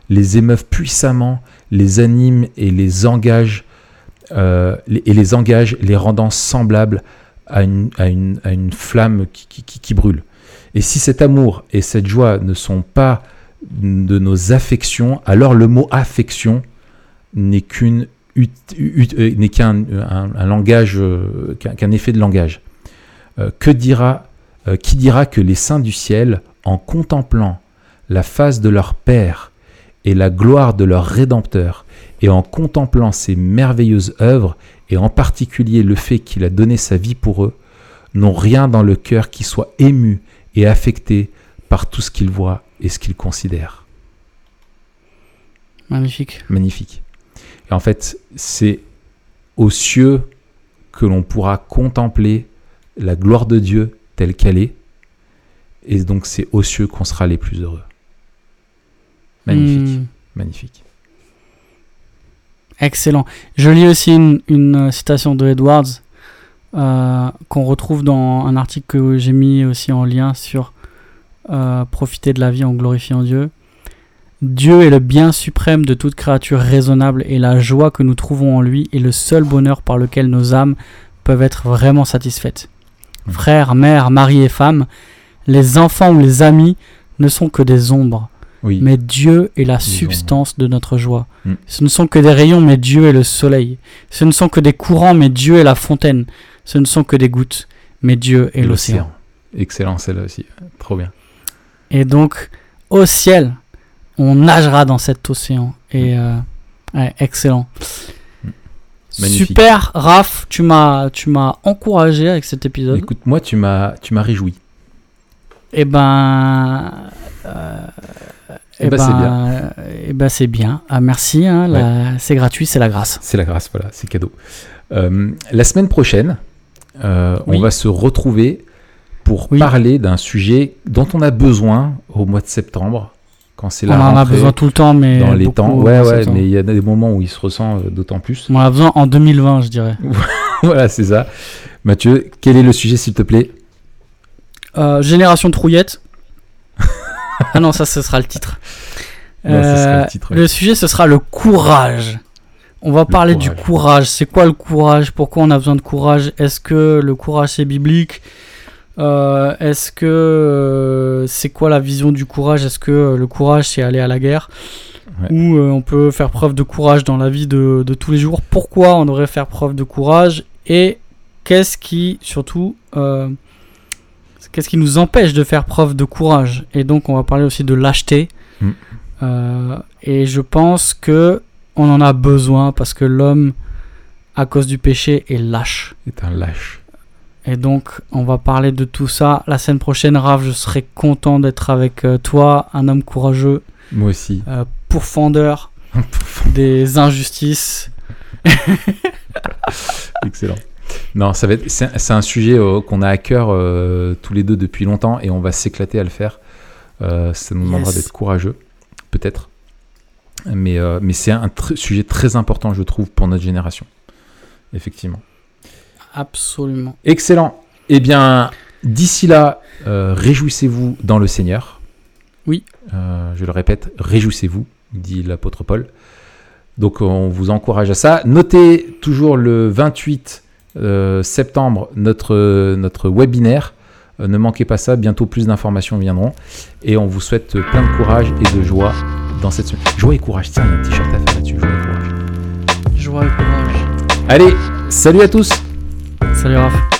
les émeuvent puissamment, les animent et les engagent, les- et les engagent, les rendant semblables à une, flamme qui, brûle. Et si cet amour et cette joie ne sont pas de nos affections, alors le mot affection n'est euh, qu'un un, un langage, euh, qu'un effet de langage. Euh, que dira, euh, qui dira que les saints du ciel, en contemplant la face de leur Père et la gloire de leur Rédempteur, et en contemplant ces merveilleuses œuvres, et en particulier le fait qu'il a donné sa vie pour eux, n'ont rien dans le cœur qui soit ému et affecté par tout ce qu'ils voient et ce qu'ils considèrent. Magnifique. Magnifique. Et en fait, c'est aux cieux que l'on pourra contempler la gloire de Dieu telle qu'elle est. Et donc, c'est aux cieux qu'on sera les plus heureux. Magnifique, Hmm. magnifique. Excellent. Je lis aussi une, une, euh, citation de Edwards euh, qu'on retrouve dans un article que j'ai mis aussi en lien sur euh, profiter de la vie en glorifiant Dieu. Dieu est le bien suprême de toute créature raisonnable et la joie que nous trouvons en lui est le seul bonheur par lequel nos âmes peuvent être vraiment satisfaites. Mm. Frères, mères, maris et femmes, les enfants ou les amis ne sont que des ombres. Oui, Mais Dieu est la substance de notre joie. Mm. Ce ne sont que des rayons, mais Dieu est le soleil. Ce ne sont que des courants, mais Dieu est la fontaine. Ce ne sont que des gouttes, mais Dieu est l'océan. Excellent, celle-là aussi. Trop bien. Et donc, au ciel, on nagera dans cet océan. Et euh, ouais, excellent. Mm. Magnifique. Super, Raph, tu m'as, tu m'as encouragé avec cet épisode. Écoute, moi, tu m'as, tu m'as réjoui. Eh ben, euh, Eh ben, c'est bien. Eh ben, c'est bien. Ah, merci. hein, C'est gratuit, c'est la grâce. C'est la grâce, voilà, c'est cadeau. Euh, la semaine prochaine, euh, Oui. on va se retrouver pour Oui. parler d'un sujet dont on a besoin au mois de septembre, quand c'est On la en a besoin tout le temps, mais dans les temps. Ouais, ouais, mais il y a des moments où il se ressent euh, d'autant plus. On en a besoin en 2020, je dirais. voilà, c'est ça. Mathieu, quel est le sujet, s'il te plaît? Euh, Génération trouillette. ah non, ça, ce sera le titre. Non, ce sera Euh, le titre, le sujet, ce sera le courage. On va parler du courage. C'est quoi le courage? Pourquoi on a besoin de courage? Est-ce que le courage c'est biblique? Euh, Est-ce que euh, c'est quoi la vision du courage? Est-ce que euh, le courage c'est aller à la guerre? Ouais. Ou euh, on peut faire preuve de courage dans la vie de, de tous les jours? Pourquoi on devrait faire preuve de courage? Et qu'est-ce qui surtout euh, qu'est-ce qui nous empêche de faire preuve de courage Et donc on va parler aussi de lâcheté. Mm. Euh, et je pense que on en a besoin parce que l'homme, à cause du péché, est lâche. C'est un lâche. Et donc, on va parler de tout ça. La semaine prochaine, Raph, je serai content d'être avec euh, toi, un homme courageux, Moi aussi. euh, pourfendeur des injustices. Excellent. Non, ça va être, c'est, un sujet euh, qu'on a à cœur euh, tous les deux depuis longtemps et on va s'éclater à le faire. Euh, ça nous demandera Yes. d'être courageux, peut-être. Mais, mais c'est un tr- sujet très important, je trouve, pour notre génération. Effectivement. Absolument. Excellent. Eh bien, d'ici là, réjouissez-vous dans le Seigneur. Oui. Je le répète, réjouissez-vous, dit l'apôtre Paul. Donc, on vous encourage à ça. Notez toujours le 28 euh, septembre notre, notre webinaire. Euh, ne manquez pas ça, bientôt plus d'informations viendront. Et on vous souhaite plein de courage et de joie dans cette semaine. Joie et courage, tiens, il y a un t-shirt à faire là-dessus. Joie et courage. Joie et courage. Allez, salut à tous Salut Raph.